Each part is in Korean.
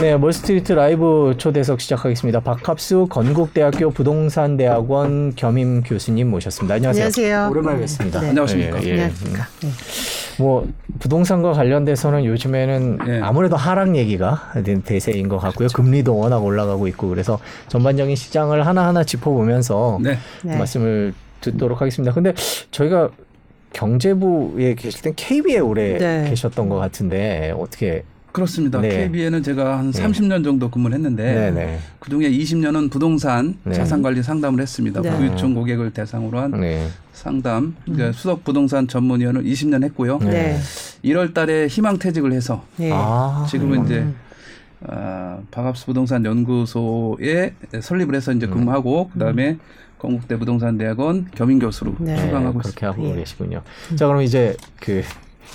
네, 멀스트리트 라이브 초대석 시작하겠습니다. 박합수 건국대학교 부동산대학원 겸임 교수님 모셨습니다. 안녕하세요. 안녕하세요. 오랜만에 뵙습니다. 네. 안녕하십니까. 예, 예. 안녕하십니까. 네. 뭐 부동산과 관련돼서는 요즘에는 예. 아무래도 하락 얘기가 대세인 것 같고요. 그렇죠. 금리도 워낙 올라가고 있고 그래서 전반적인 시장을 하나하나 짚어보면서 네. 네. 말씀을 듣도록 하겠습니다. 근데 저희가 경제부에 계실 땐 KB에 오래 네. 계셨던 것 같은데 어떻게 그렇습니다. 네. KB에는 제가 한 네. 30년 정도 근무를 했는데 네네 그중에 20년은 부동산 네. 자산 관리 상담을 했습니다. 네. 부유층 고객을 대상으로 한 네. 상담, 그러니까 수석 부동산 전문위원을 20년 했고요. 네. 네. 1월 달에 희망 퇴직을 해서 네. 아 지금은 이제 음. 어, 박합수 부동산 연구소에 설립을 해서 이제 근무하고 그다음에 건국대 부동산 대학원 겸임 교수로 네. 출강하고 그렇게 있습니다. 하고 예. 계시군요. 자 그럼 이제 그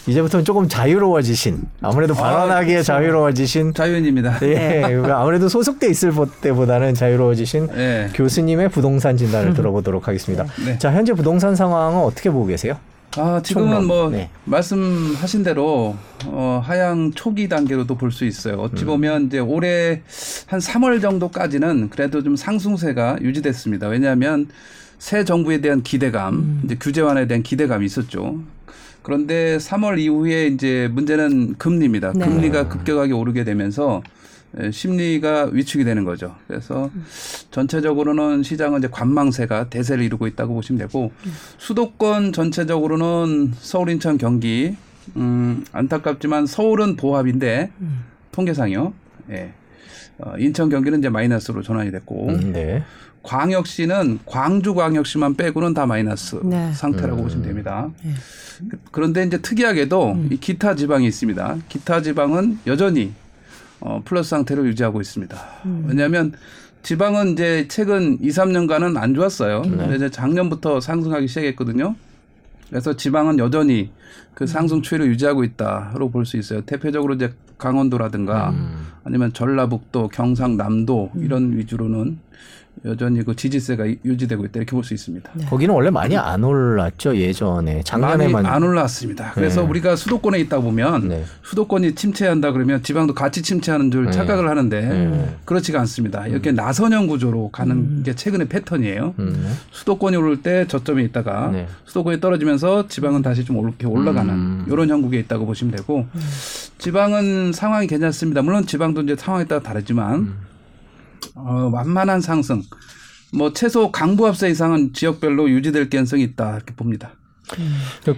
이제부터는 조금 자유로워지신 아무래도 아, 발언하기에 그렇죠. 자유로워지신 자유인입니다. 예, 아무래도 소속돼 있을 때보다는 자유로워지신 네. 교수님의 부동산 진단을 들어보도록 하겠습니다. 네. 자 현재 부동산 상황은 어떻게 보고 계세요? 아, 지금은 총론. 뭐 네. 말씀하신 대로 어, 하향 초기 단계로도 볼 수 있어요. 어찌 보면 이제 올해 한 3월 정도까지는 그래도 좀 상승세가 유지됐습니다. 왜냐하면 새 정부에 대한 기대감, 이제 규제 완화에 대한 기대감이 있었죠. 그런데 3월 이후에 이제 문제는 금리입니다. 네. 금리가 급격하게 오르게 되면서 에, 심리가 위축이 되는 거죠. 그래서 전체적으로는 시장은 이제 관망세가 대세를 이루고 있다고 보시면 되고 수도권 전체적으로는 서울, 인천, 경기 음, 안타깝지만 서울은 보합인데 통계상이요. 예. 어, 인천, 경기는 이제 마이너스로 전환이 됐고 음, 네. 광역시는 광주광역시만 빼고는 다 마이너스 네. 상태라고 보시면 됩니다. 그- 그런데 이제 특이하게도 이 기타 지방이 있습니다. 기타 지방은 여전히 어, 플러스 상태를 유지하고 있습니다. 왜냐하면 지방은 이제 최근 2, 3년간은 안 좋았어요. 근데 이제 작년부터 상승하기 시작했거든요. 그래서 지방은 여전히 그 상승 추이를 유지하고 있다로 볼 수 있어요. 대표적으로 이제 강원도라든가 아니면 전라북도, 경상남도 이런 위주로는 여전히 그 지지세가 유지되고 있다 이렇게 볼 수 있습니다. 거기는 원래 많이 안 올랐죠 예전에 작년에만 많이 안 올라왔습니다. 그래서 네. 우리가 수도권에 있다 보면 네. 수도권이 침체한다 그러면 지방도 같이 침체하는 줄 네. 착각을 하는데 네. 그렇지가 않습니다. 이렇게 나선형 구조로 가는 게 최근의 패턴이에요. 음, 수도권이 오를 때 저점에 있다가 네. 수도권이 떨어지면서 지방은 다시 좀 이렇게 올라가는 음. 이런 형국에 있다고 보시면 되고 지방은 상황이 괜찮습니다. 물론 지방도 이제 상황에 따라 다르지만 음. 어, 완만한 상승. 뭐 최소 강부합세 이상은 지역별로 유지될 가능성이 있다 이렇게 봅니다.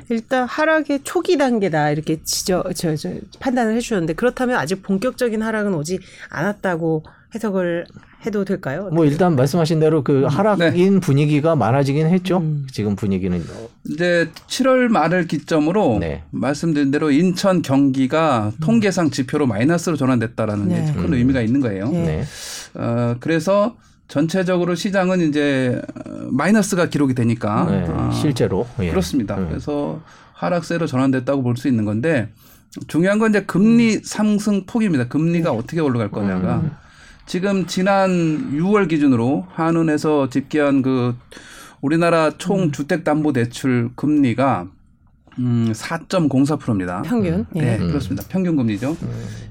일단 하락의 초기 단계다 이렇게 지적 저, 저 판단을 해주셨는데 그렇다면 아직 본격적인 하락은 오지 않았다고 해석을 해도 될까요? 뭐 일단 말씀하신 대로 그 하락인 분위기가 많아지긴 했죠. 음. 지금 분위기는 이제 7월 말을 기점으로 네. 말씀드린 대로 인천 경기가 통계상 지표로 마이너스로 전환됐다라는 네. 게큰 의미가 있는 거예요. 네. 네. 어, 그래서 전체적으로 시장은 이제 어, 마이너스가 기록이 되니까 네, 아, 실제로 예. 그렇습니다. 음. 그래서 하락세로 전환됐다고 볼 수 있는 건데 중요한 건 이제 금리 상승 폭입니다. 금리가 어떻게 올라갈 거냐가 지금 지난 6월 기준으로 한은에서 집계한 그 우리나라 총 주택 담보 대출 금리가 음 4.04%입니다. 평균. 네, 예. 그렇습니다. 평균 금리죠.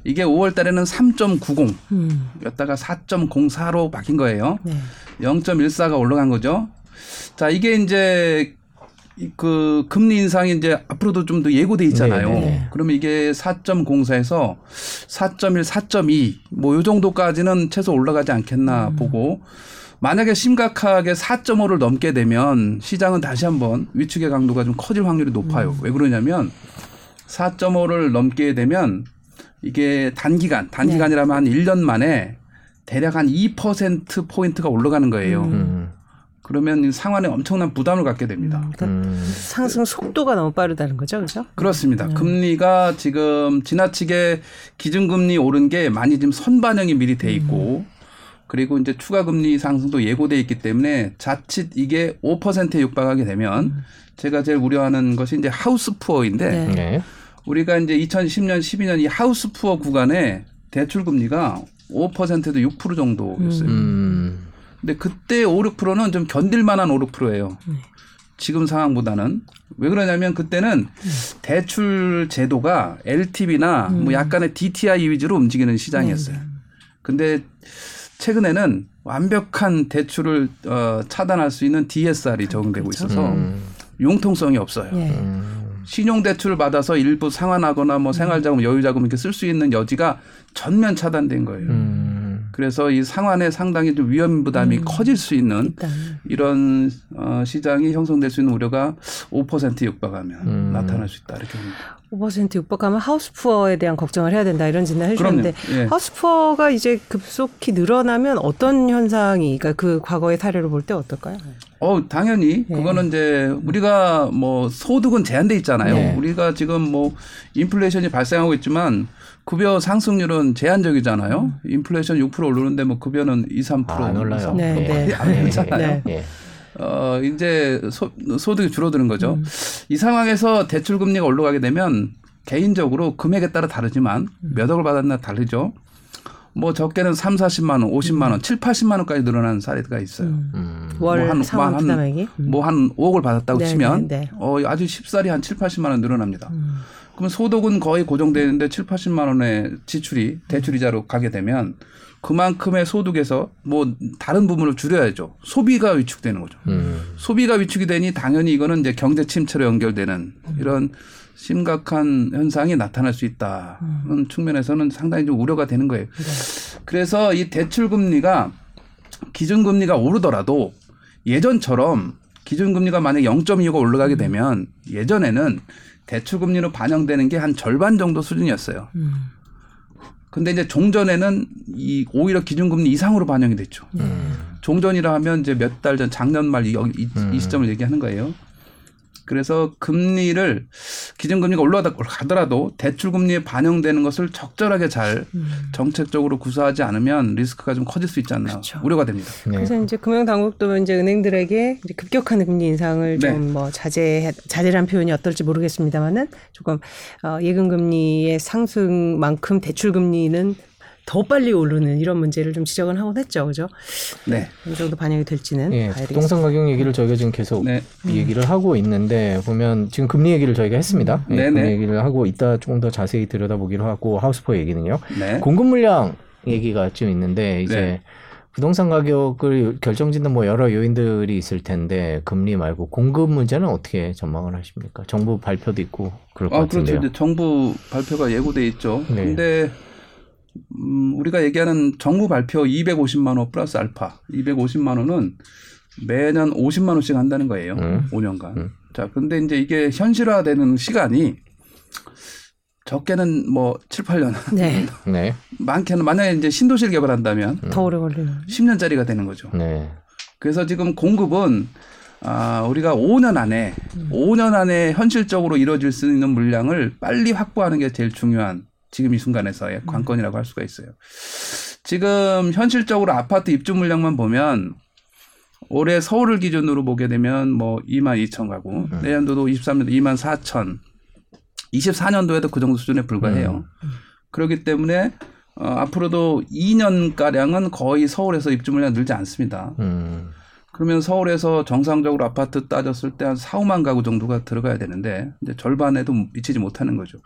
이게 5월 달에는 3.90 음. 였다가 4.04로 바뀐 거예요. 네. 0.14가 올라간 거죠. 자, 이게 이제 이 그 금리 인상이 이제 앞으로도 좀 더 예고돼 있잖아요. 네, 네. 그러면 이게 4.04에서 4.1, 4.2 뭐 요 정도까지는 최소 올라가지 않겠나 보고 만약에 심각하게 4.5를 넘게 되면 시장은 다시 한번 위축의 강도가 좀 커질 확률이 높아요. 왜 그러냐면 4.5를 넘게 되면 이게 단기간, 단기간이라면 한 1년 만에 대략 한 2% 포인트가 올라가는 거예요. 음, 그러면 이 상환에 엄청난 부담을 갖게 됩니다. 그러니까 음, 상승 속도가 너무 빠르다는 거죠, 그렇죠? 그렇습니다. 금리가 지금 지나치게 기준금리 오른 게 많이 지금 선반영이 미리 돼 있고 그리고 이제 추가 금리 상승도 예고돼 있기 때문에 자칫 이게 5%에 육박하게 되면 제가 제일 우려하는 것이 이제 하우스 푸어인데 네. 네. 우리가 이제 2010년, 12년 이 하우스 푸어 구간에 대출 금리가 5%도 6% 정도였어요. 음, 근데 그때 5, 6%는 좀 견딜 만한 5, 6%예요. 네. 지금 상황보다는 왜 그러냐면 그때는 대출 제도가 LTV나 뭐 약간의 DTI 위주로 움직이는 시장이었어요. 근데 최근에는 완벽한 대출을 어, 차단할 수 있는 DSR이 적용되고 있어서 음. 융통성이 없어요. 예. 음. 신용 대출을 받아서 일부 상환하거나 뭐 생활자금, 여유자금 이렇게 쓸 수 있는 여지가 전면 차단된 거예요. 음. 그래서 이 상환에 상당히 좀 위험 부담이 커질 수 있는 일단 이런 어, 시장이 형성될 수 있는 우려가 5% 육박하면 음. 나타날 수 있다 이렇게 봅니다. 5% 육박하면 하우스 푸어에 대한 걱정을 해야 된다 이런 진단 해주셨는데. 예. 하우스 푸어가 이제 급속히 늘어나면 어떤 현상이 그러니까 그 과거의 사례로 볼 때 어떨까요? 어, 당연히 네. 그거는 이제 우리가 뭐 소득은 제한돼 있잖아요. 네. 우리가 지금 뭐 인플레이션이 발생하고 있지만 급여 상승률은 제한적이잖아요. 인플레이션 6% 오르는데 뭐 급여는 2, 3% 아, 안 올라요. 3% 네, 네. 안 오르잖아요. 네. 예. 어, 이제 소, 소득이 줄어드는 거죠. 음. 이 상황에서 대출 금리가 올라가게 되면 개인적으로 금액에 따라 다르지만 음. 몇 억을 받았나 다르죠. 뭐 적게는 3, 40만 원, 50만 원, 7, 80만 원까지 늘어나는 사례가 있어요. 음. 음. 월뭐 한- 상환 한- 부담액이 음. 뭐한 5억을 받았다고 네, 치면 네, 네. 어, 아주 쉽사리 한 7, 80만 원 늘어납니다. 음. 그러면 소득은 거의 고정되어 있는데 7, 80만 원의 지출이 대출이자로 가게 되면 그만큼의 소득에서 뭐 다른 부분을 줄여야죠. 소비가 위축되는 거죠. 음. 소비가 위축이 되니 당연히 이거는 이제 경제 침체로 연결되는 이런 심각한 현상이 나타날 수 있다는 측면에서는 상당히 좀 우려가 되는 거예요. 그래서 이 대출 금리가 기준 금리가 오르더라도 예전처럼 기준 금리가 만약 0.25가 올라가게 되면 예전에는 대출 금리로 반영되는 게 한 절반 정도 수준이었어요. 음. 근데 이제 종전에는 이 오히려 기준 금리 이상으로 반영이 됐죠. 음. 종전이라 하면 이제 몇 달 전 작년 말 이, 이, 음. 이 시점을 얘기하는 거예요. 그래서 금리를 기준금리가 올라가더라도 대출금리에 반영되는 것을 적절하게 잘 음. 정책적으로 구사하지 않으면 리스크가 좀 커질 수 있지 않나 그렇죠. 우려가 됩니다. 네. 그래서 이제 금융당국도 이제 은행들에게 이제 급격한 금리 인상을 네. 좀뭐 자제 자제란 표현이 어떨지 모르겠습니다만은 조금 어, 예금 금리의 상승만큼 대출 금리는 더 빨리 오르는 이런 문제를 좀 지적은 하곤 했죠, 그죠? 네. 어느 정도 반영이 될지는 예, 봐야. 부동산 가격 얘기를 저희가 지금 계속 네. 얘기를 하고 있는데 보면 지금 금리 얘기를 저희가 했습니다. 예, 네네. 금리 얘기를 하고 이따 조금 더 자세히 들여다보기로 하고 하우스포 얘기는요. 네. 공급 물량 얘기가 좀 있는데 이제 네. 부동산 가격을 결정짓는 뭐 여러 요인들이 있을 텐데 금리 말고 공급 문제는 어떻게 전망을 하십니까? 정부 발표도 있고 그럴 것 아, 그렇죠. 같은데요. 이제 정부 발표가 예고돼 있죠. 네. 근데 음, 우리가 얘기하는 정부 발표 250만 원 플러스 알파 250만 원은 매년 50만 원씩 한다는 거예요. 음. 5년간. 음. 자, 근데 이제 이게 현실화되는 시간이 적게는 뭐 7, 8년. 네, 네, 많게는 만약에 이제 신도시를 개발한다면 더 오래 걸리는. 10년짜리가 되는 거죠. 네, 그래서 지금 공급은 아, 우리가 5년 안에 5년 안에 현실적으로 이루어질 수 있는 물량을 빨리 확보하는 게 제일 중요한 지금 이 순간에서의 관건이라고 할 수가 있어요. 지금 현실적으로 아파트 입주 물량만 보면 올해 서울을 기준으로 보게 되면 뭐 2만 2천 가구, 내년도도 23년도 2만 4천, 24년도에도 그 정도 수준에 불과해요. 그렇기 때문에 어, 앞으로도 2년 가량은 거의 서울에서 입주 물량 늘지 않습니다. 음, 그러면 서울에서 정상적으로 아파트 따졌을 때 한 4, 5만 가구 정도가 들어가야 되는데 이제 절반에도 미치지 못하는 거죠.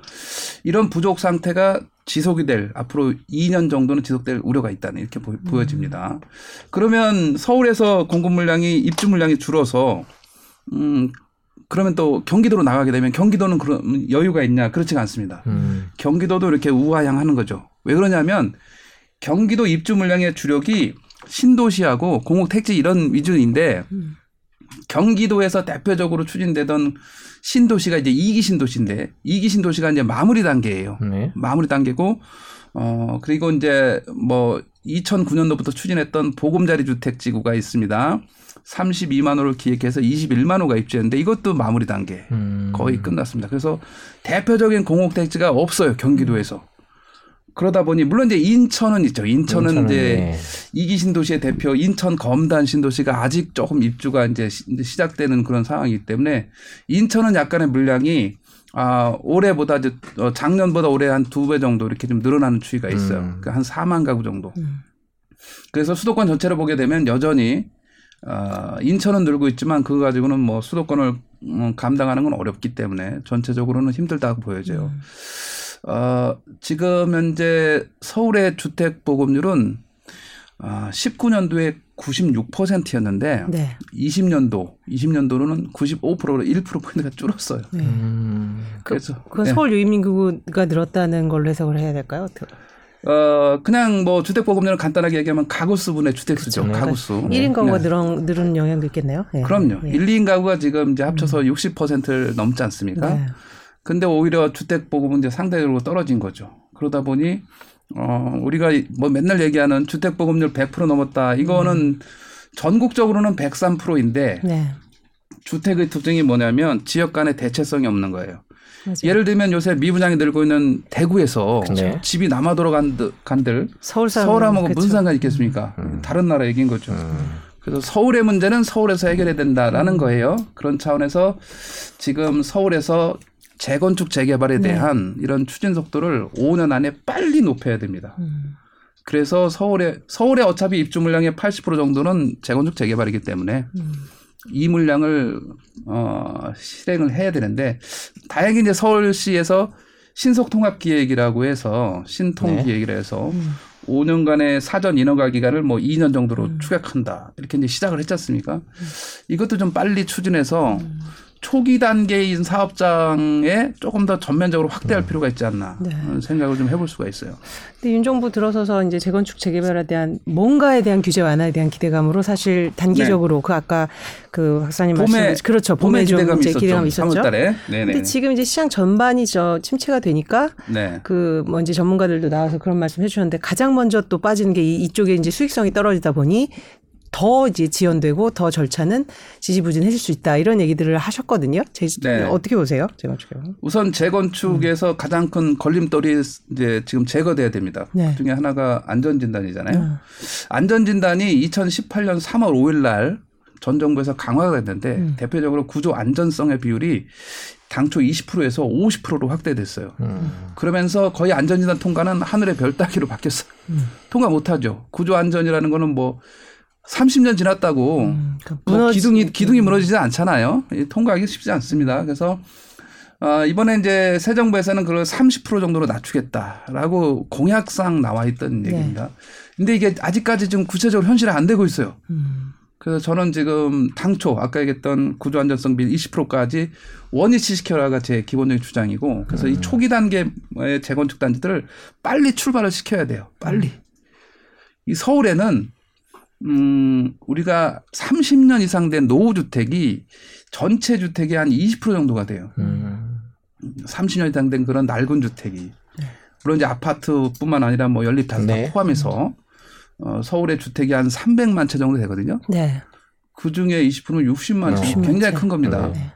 이런 부족 상태가 지속이 될 앞으로 2년 정도는 지속될 우려가 있다는 이렇게 보, 여집니다 그러면 서울에서 공급 물량이 입주 물량이 줄어서 음 그러면 또 경기도로 나가게 되면 경기도는 그런 여유가 있냐 그렇지가 않습니다. 음, 경기도도 이렇게 우하향하는 거죠. 왜 그러냐면 경기도 입주 물량의 주력이 신도시하고 공업 택지 이런 위주인데 음. 경기도에서 대표적으로 추진되던 신도시가 이제 이기 신도시인데 이기 신도시가 이제 마무리 단계예요. 네, 마무리 단계고 어 그리고 이제 뭐 2009년도부터 추진했던 보금자리 주택 지구가 있습니다. 32만 호를 기획해서 21만 호가 입주했는데 이것도 마무리 단계. 음, 거의 끝났습니다. 그래서 대표적인 공업 택지가 없어요 경기도에서. 그러다 보니 물론 이제 인천은 있죠. 인천은, 인천은, 이제 네. 이기 신 도시의 대표 인천 검단 신도시가 아직 조금 입주가 이제 시- 시작되는 그런 상황이기 때문에 인천은 약간의 물량이 아 올해보다 이제 어, 작년보다 올해 한 두 배 정도 이렇게 좀 늘어나는 추이가 있어요. 음. 그러니까 한 4만 가구 정도. 음. 그래서 수도권 전체를 보게 되면 여전히 어, 인천은 늘고 있지만 그거 가지고는 뭐 수도권을 음, 감당하는 건 어렵기 때문에 전체적으로는 힘들다고 보여져요. 어, 지금 현재 서울의 주택 보급률은 아, 19년도에 96%였는데 네. 20년도 20년도로는 95%로 1%포인트가 줄었어요. 네. 음. 그래서 그건 네. 서울 유입인구가 늘었다는 걸로 해석을 해야 될까요? 어떻게? 어, 그냥 뭐 주택 보급률을 간단하게 얘기하면 가구 수분의 주택 수죠. 그렇죠. 가구 수. 일 1인 가구가 네. 늘은 영향도 있겠네요. 네. 그럼요. 네. 1, 2인 가구가 지금 이제 합쳐서 60%를 넘지 않습니까? 네. 근데 오히려 주택 보급은 이제 상대적으로 떨어진 거죠. 그러다 보니 어 우리가 뭐 맨날 얘기하는 주택 보급률 100% 넘었다. 이거는 전국적으로는 103%인데 네. 주택의 특징이 뭐냐면 지역 간의 대체성이 없는 거예요. 맞아요. 예를 들면 요새 미분양이 늘고 있는 대구에서 네. 집이 남아도로 간들, 간들 서울 사람 서울하고 그쵸. 무슨 상관이 있겠습니까? 다른 나라 얘기인 거죠. 그래서 서울의 문제는 서울에서 해결해야 된다라는 거예요. 그런 차원에서 지금 서울에서 재건축 재개발에 네. 대한 이런 추진 속도를 5년 안에 빨리 높여야 됩니다. 음. 그래서 서울에 서울에 어차피 입주 물량의 80% 정도는 재건축 재개발이기 때문에 음. 이 물량을 어 실행을 해야 되는데 다행히 이제 서울시에서 신속 통합 기획이라고 해서 신통 네. 기획이라 해서 음. 5년간의 사전 인허가 기간을 뭐 2년 정도로 음. 추격한다. 이렇게 이제 시작을 했지 않습니까? 이것도 좀 빨리 추진해서 초기 단계인 사업장에 조금 더 전면적으로 확대할 필요가 있지 않나 네. 생각을 좀 해볼 수가 있어요. 근데 윤 정부 들어서서 이제 재건축 재개발에 대한 뭔가에 대한 규제 완화에 대한 기대감으로 사실 단기적으로 그 아까 그 박사님 네. 말씀 그렇죠 봄에 봄에 좀 기대감이 있었죠. 기대감이 있었죠. 3월달에. 네네. 근데 지금 이제 시장 전반이 저 침체가 되니까 네. 그뭐 이제 전문가들도 나와서 그런 말씀 해주셨는데 가장 먼저 또 빠지는 게 이- 이쪽에 이제 수익성이 떨어지다 보니 더 이제 지연되고 더 절차는 지지부진해질 수 있다 이런 얘기들을 하셨거든요. 제, 네. 어떻게 보세요, 재건축? 우선 재건축에서 가장 큰 걸림돌이 이제 지금 제거돼야 됩니다. 네. 그 중에 하나가 안전진단이잖아요. 음. 안전진단이 2018년 3월 5일 날 전 정부에서 강화가 됐는데 음. 대표적으로 구조 안전성의 비율이 당초 20%에서 50%로 확대됐어요. 음. 그러면서 거의 안전진단 통과는 하늘의 별 따기로 바뀌었어요. 음. 통과 못하죠. 구조 안전이라는 거는 뭐 30년 지났다고 음, 그뭐 기둥이 기둥이 무너지지 않잖아요. 이 통과하기 쉽지 않습니다. 그래서 어, 이번에 이제 새 정부에서는 그걸 30% 정도로 낮추겠다라고 공약상 나와 있던 네. 얘기입니다. 근데 이게 아직까지 좀 구체적으로 현실화 안 되고 있어요. 음, 그래서 저는 지금 당초 아까 얘기했던 구조 안전성 비 20%까지 원위치 시켜라가 제 기본적인 주장이고 그래서 이 초기 단계의 재건축 단지들을 빨리 출발을 시켜야 돼요. 빨리. 이 서울에는 음 우리가 30년 이상 된 노후 주택이 전체 주택의 한 20% 정도가 돼요. 음. 30년 이상 된 그런 낡은 주택이 물론 이제 아파트뿐만 아니라 뭐 연립 다다 네. 포함해서 어, 서울의 주택이 한 300만 채 정도 되거든요. 네. 그 중에 20%는 60만 채, 60만 굉장히 채. 큰 겁니다. 네.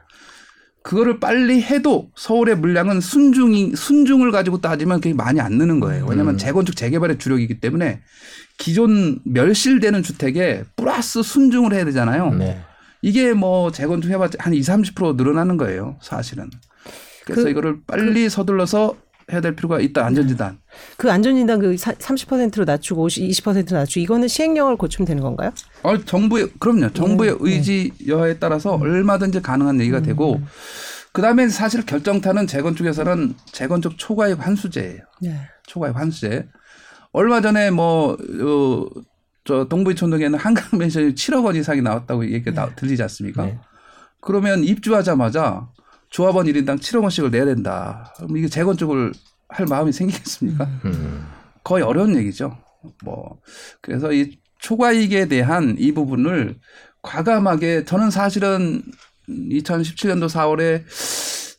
그거를 빨리 해도 서울의 물량은 순중이 순중을 가지고 따지면 그게 많이 안 느는 거예요. 왜냐하면 음. 재건축 재개발의 주력이기 때문에 기존 멸실되는 주택에 플러스 순중을 해야 되잖아요. 네. 이게 뭐 재건축 해봤자 한 20, 30% 늘어나는 거예요. 사실은. 그래서 그- 이거를 빨리 서둘러서 해야 될 필요가 있다. 안전진단. 그 안전진단 그 30%로 낮추고 50, 20%로 낮추고 이거는 시행령을 고치면 되는 건가요? 어, 정부의 그럼요. 정부의 네, 의지 여하에 따라서 얼마든지 가능한 얘기가 되고 그다음에 사실 결정타는 재건축에서는 재건축 초과입 환수제예요. 네. 초과입 환수제. 얼마 전에 뭐, 어, 저 동부이촌동에는 한강 멘션이 7억 원 이상이 나왔다고 얘기가 나- 들리지 않습니까? 네. 그러면 입주하자마자 조합원 1인당 7억 원씩을 내야 된다. 그럼 이게 재건축을 할 마음이 생기겠습니까? 음. 거의 어려운 얘기죠. 뭐 그래서 이 초과이익에 대한 이 부분을 과감하게 저는 사실은 2017년도 4월에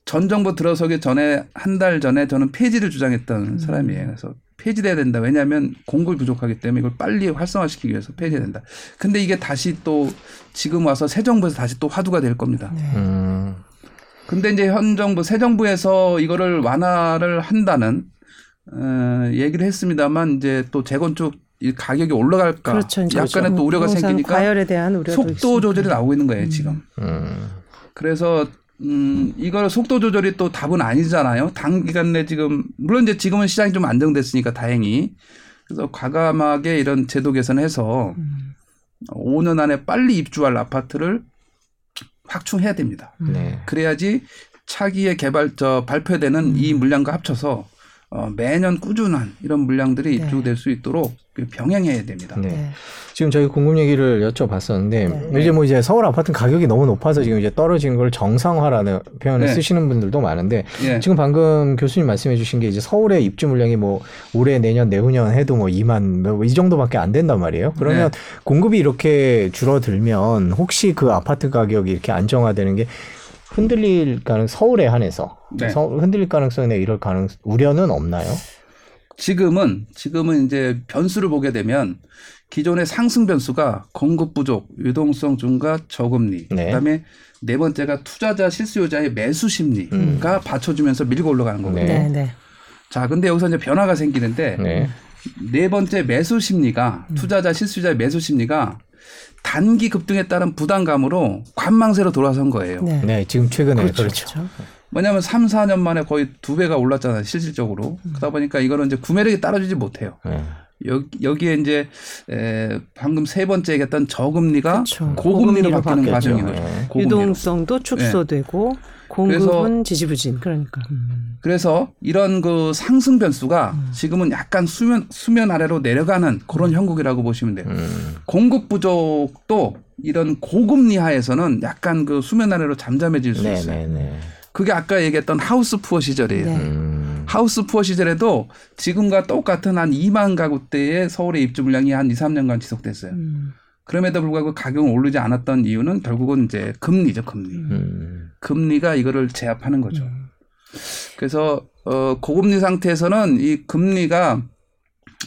전 정부 들어서기 전에 한 달 전에 저는 폐지를 주장했던 사람이에요. 그래서 폐지돼야 된다. 왜냐하면 공급이 부족하기 때문에 이걸 빨리 활성화시키기 위해서 폐지해야 된다. 근데 이게 다시 또 지금 와서 새 정부에서 다시 또 화두가 될 겁니다. 음. 근데 이제 현 정부 새 정부에서 이거를 완화를 한다는 어, 얘기를 했습니다만 이제 또 재건축 이 가격이 올라갈까 그렇죠. 이제 약간의 그렇죠. 또 우려가 생기니까 과열에 대한 우려도 속도 있으니까. 조절이 나오고 있는 거예요 지금. 음. 그래서 음 이거 속도 조절이 또 답은 아니잖아요. 단기간 내 지금 물론 이제 지금은 시장이 좀 안정됐으니까 다행히 그래서 과감하게 이런 제도 개선해서 음. 5년 안에 빨리 입주할 아파트를 확충해야 됩니다. 음. 네. 그래야지 차기에 개발 저 발표되는 이 물량과 합쳐서 어, 매년 꾸준한 이런 물량들이 네. 입주될 수 있도록 그 병행해야 됩니다. 네. 네. 지금 저희 공급 얘기를 여쭤봤었는데 네. 이제 뭐 이제 서울 아파트 가격이 너무 높아서 지금 이제 떨어지는 걸 정상화라는 표현을 네. 쓰시는 분들도 많은데 예. 지금 방금 교수님 말씀해 주신 게 이제 서울의 입주 물량이 뭐 올해 내년 내후년 해도 뭐 2만 뭐 이 정도밖에 안 된단 말이에요. 그러면 네. 공급이 이렇게 줄어들면 혹시 그 아파트 가격이 이렇게 안정화되는 게 흔들릴 가능 서울에 한해서 네. 서- 흔들릴 가능성이나 이럴 가능 우려는 없나요? 지금은 지금은 이제 변수를 보게 되면 기존의 상승 변수가 공급 부족, 유동성 증가, 저금리. 네. 그다음에 네 번째가 투자자 실수요자의 매수 심리가 받쳐주면서 밀고 올라가는 거거든요. 네. 네. 네. 자, 근데 여기서 이제 변화가 생기는데 네. 네 번째 매수 심리가 투자자 실수요자의 매수 심리가 단기 급등에 따른 부담감으로 관망세로 돌아선 거예요. 네. 네, 지금 최근에 그렇죠. 그렇죠. 그렇죠. 뭐냐면 3, 4년 만에 거의 두 배가 올랐잖아요, 실질적으로. 그러다 보니까 이거는 이제 구매력이 따라주지 못해요. 네. 여기, 여기 에 이제 에, 방금 세 번째 얘기했던 저금리가 그렇죠. 고금리로 고금리로 바뀌는. 과정인 거죠. 네. 고금리로. 유동성도 축소되고 공급은 지지부진 그러니까. 음. 그래서 이런 그 상승 변수가 지금은 약간 수면 수면 아래로 내려가는 그런 형국이라고 보시면 돼요. 음. 공급 부족도 이런 고금리 하에서는 약간 그 수면 아래로 잠잠해질 수 네, 있어요. 그게 아까 얘기했던 하우스 푸어 시절이에요. 네. 음. 하우스 푸어 시절에도 지금과 똑같은 한 2만 가구대의 서울의 입주 물량이 한 2, 3년간 지속됐어요. 음. 그럼에도 불구하고 가격은 오르지 않았던 이유는 결국은 이제 금리죠, 금리. 음. 금리가 이거를 제압하는 거죠. 그래서 어 고금리 상태에서는 이 금리가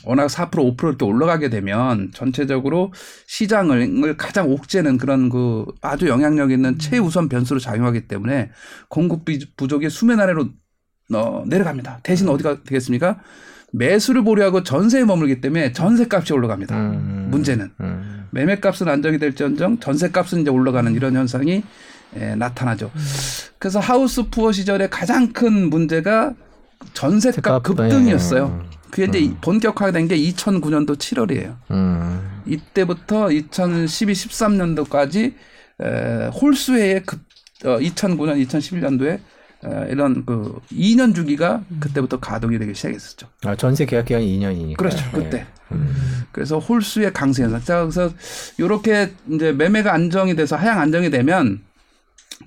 워낙 4% 5% 이렇게 올라가게 되면 전체적으로 시장을 가장 옥죄는 그런 그 아주 영향력 있는 최우선 변수로 작용하기 때문에 공급 비- 부족이 수면 아래로 어, 내려갑니다. 대신 어디가 되겠습니까? 매수를 보류하고 전세에 머물기 때문에 전세값이 올라갑니다. 음. 문제는 음. 매매값은 안정이 될지언정 전세값은 이제 올라가는 이런 현상이 에, 나타나죠. 그래서 하우스 푸어 시절에 가장 큰 문제가 전세값 세값, 급등이었어요. 네. 그게 이제 본격화된 게 2009년도 7월이에요. 음. 이때부터 2012, 13년도까지 에, 홀수의 급, 어, 2009년, 2011년도에 에, 이런 그 2년 주기가 그때부터 가동이 되기 시작했었죠. 아, 전세 계약 기간이 2년이니까. 그렇죠. 그때. 음. 그래서 홀수의 강세 현상. 자, 그래서 요렇게 이제 매매가 안정이 돼서 하향 안정이 되면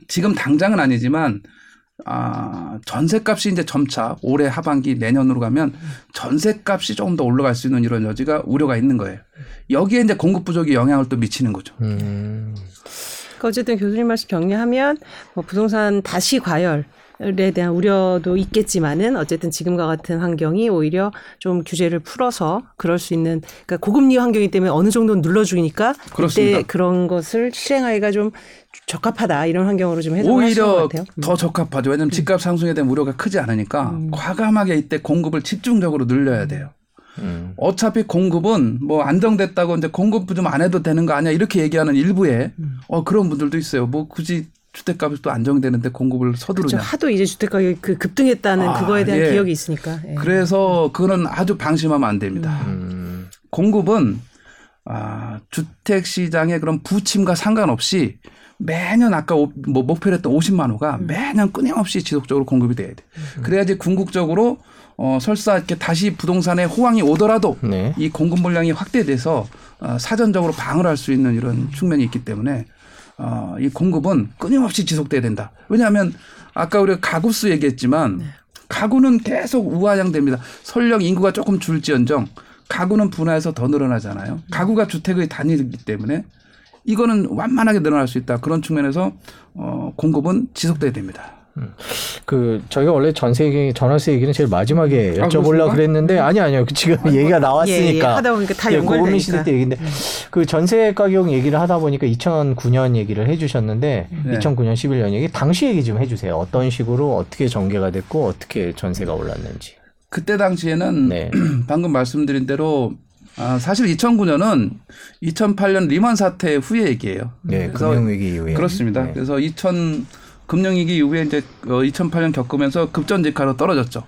지금 당장은 아니지만 아, 전세값이 이제 점차 올해 하반기 내년으로 가면 전세값이 조금 더 올라갈 수 있는 이런 여지가 우려가 있는 거예요. 여기에 이제 공급 부족이 영향을 또 미치는 거죠. 음. 그러니까 어쨌든 교수님 말씀 정리하면 뭐 부동산 다시 과열. 에 대한 우려도 있겠지만은 어쨌든 지금과 같은 환경이 오히려 좀 규제를 풀어서 그럴 수 있는 그러니까 고금리 환경이기 때문에 어느 정도는 눌러주니까 그렇습니다. 그때 그런 것을 실행하기가 좀 적합하다 이런 환경으로 좀 해석을 하시는 것 오히려 같아요. 음. 더 적합하죠. 왜냐하면 집값 상승에 대한 우려가 크지 않으니까 과감하게 이때 공급을 집중적으로 늘려야 돼요. 음. 어차피 공급은 뭐 안정됐다고 이제 공급 좀 안 해도 되는 거 아니야 이렇게 얘기하는 일부에 음. 어 그런 분들도 있어요. 뭐 굳이 주택값이 또 안정되는데 공급을 그렇죠. 서두르냐. 하도 이제 주택 가격이 그 급등했다는 아, 그거에 대한 예. 기억이 있으니까. 예. 그래서 그거는 아주 방심하면 안 됩니다. 음. 공급은 아, 주택 시장의 그런 부침과 상관없이 매년 아까 오- 뭐 목표로 했던 50만 호가 매년 끊임없이 지속적으로 공급이 돼야 돼. 그래야지 궁극적으로 어, 설사 이렇게 다시 부동산에 호황이 오더라도 네. 이 공급 물량이 확대돼서 어, 사전적으로 방어를 할수 있는 이런 측면이 있기 때문에 어, 이 공급은 끊임없이 지속돼야 된다. 왜냐하면 아까 우리가 가구수 얘기했지만 가구는 계속 우하향됩니다. 설령 인구가 조금 줄지언정 가구는 분화해서 더 늘어나잖아요. 가구가 주택의 단위이기 때문에 이거는 완만하게 늘어날 수 있다. 그런 측면에서 어, 공급은 지속돼야 됩니다. 그 저희가 원래 전세 얘기, 전월세 얘기는 제일 마지막에 아, 여쭤보려고 그렇습니까? 그랬는데 아니 아니요 지금 얘기가 나왔으니까 예, 예. 하다 보니까 다 예. 고금리 시대 때 얘기인데 그 전세 가격 얘기를 하다 보니까 2009년 얘기를 해주셨는데 네. 2009년 11년 얘기 당시 얘기 좀 해주세요 어떤 식으로 어떻게 전개가 됐고 어떻게 전세가 올랐는지 그때 당시에는 네 방금 말씀드린 대로 아, 사실 2009년은 2008년 리먼 사태 후의 얘기예요. 네, 금융위기 이후에 그렇습니다. 네. 그래서 2000 금융위기 이후에 이제 어, 2008년 겪으면서 급전직하로 떨어졌죠.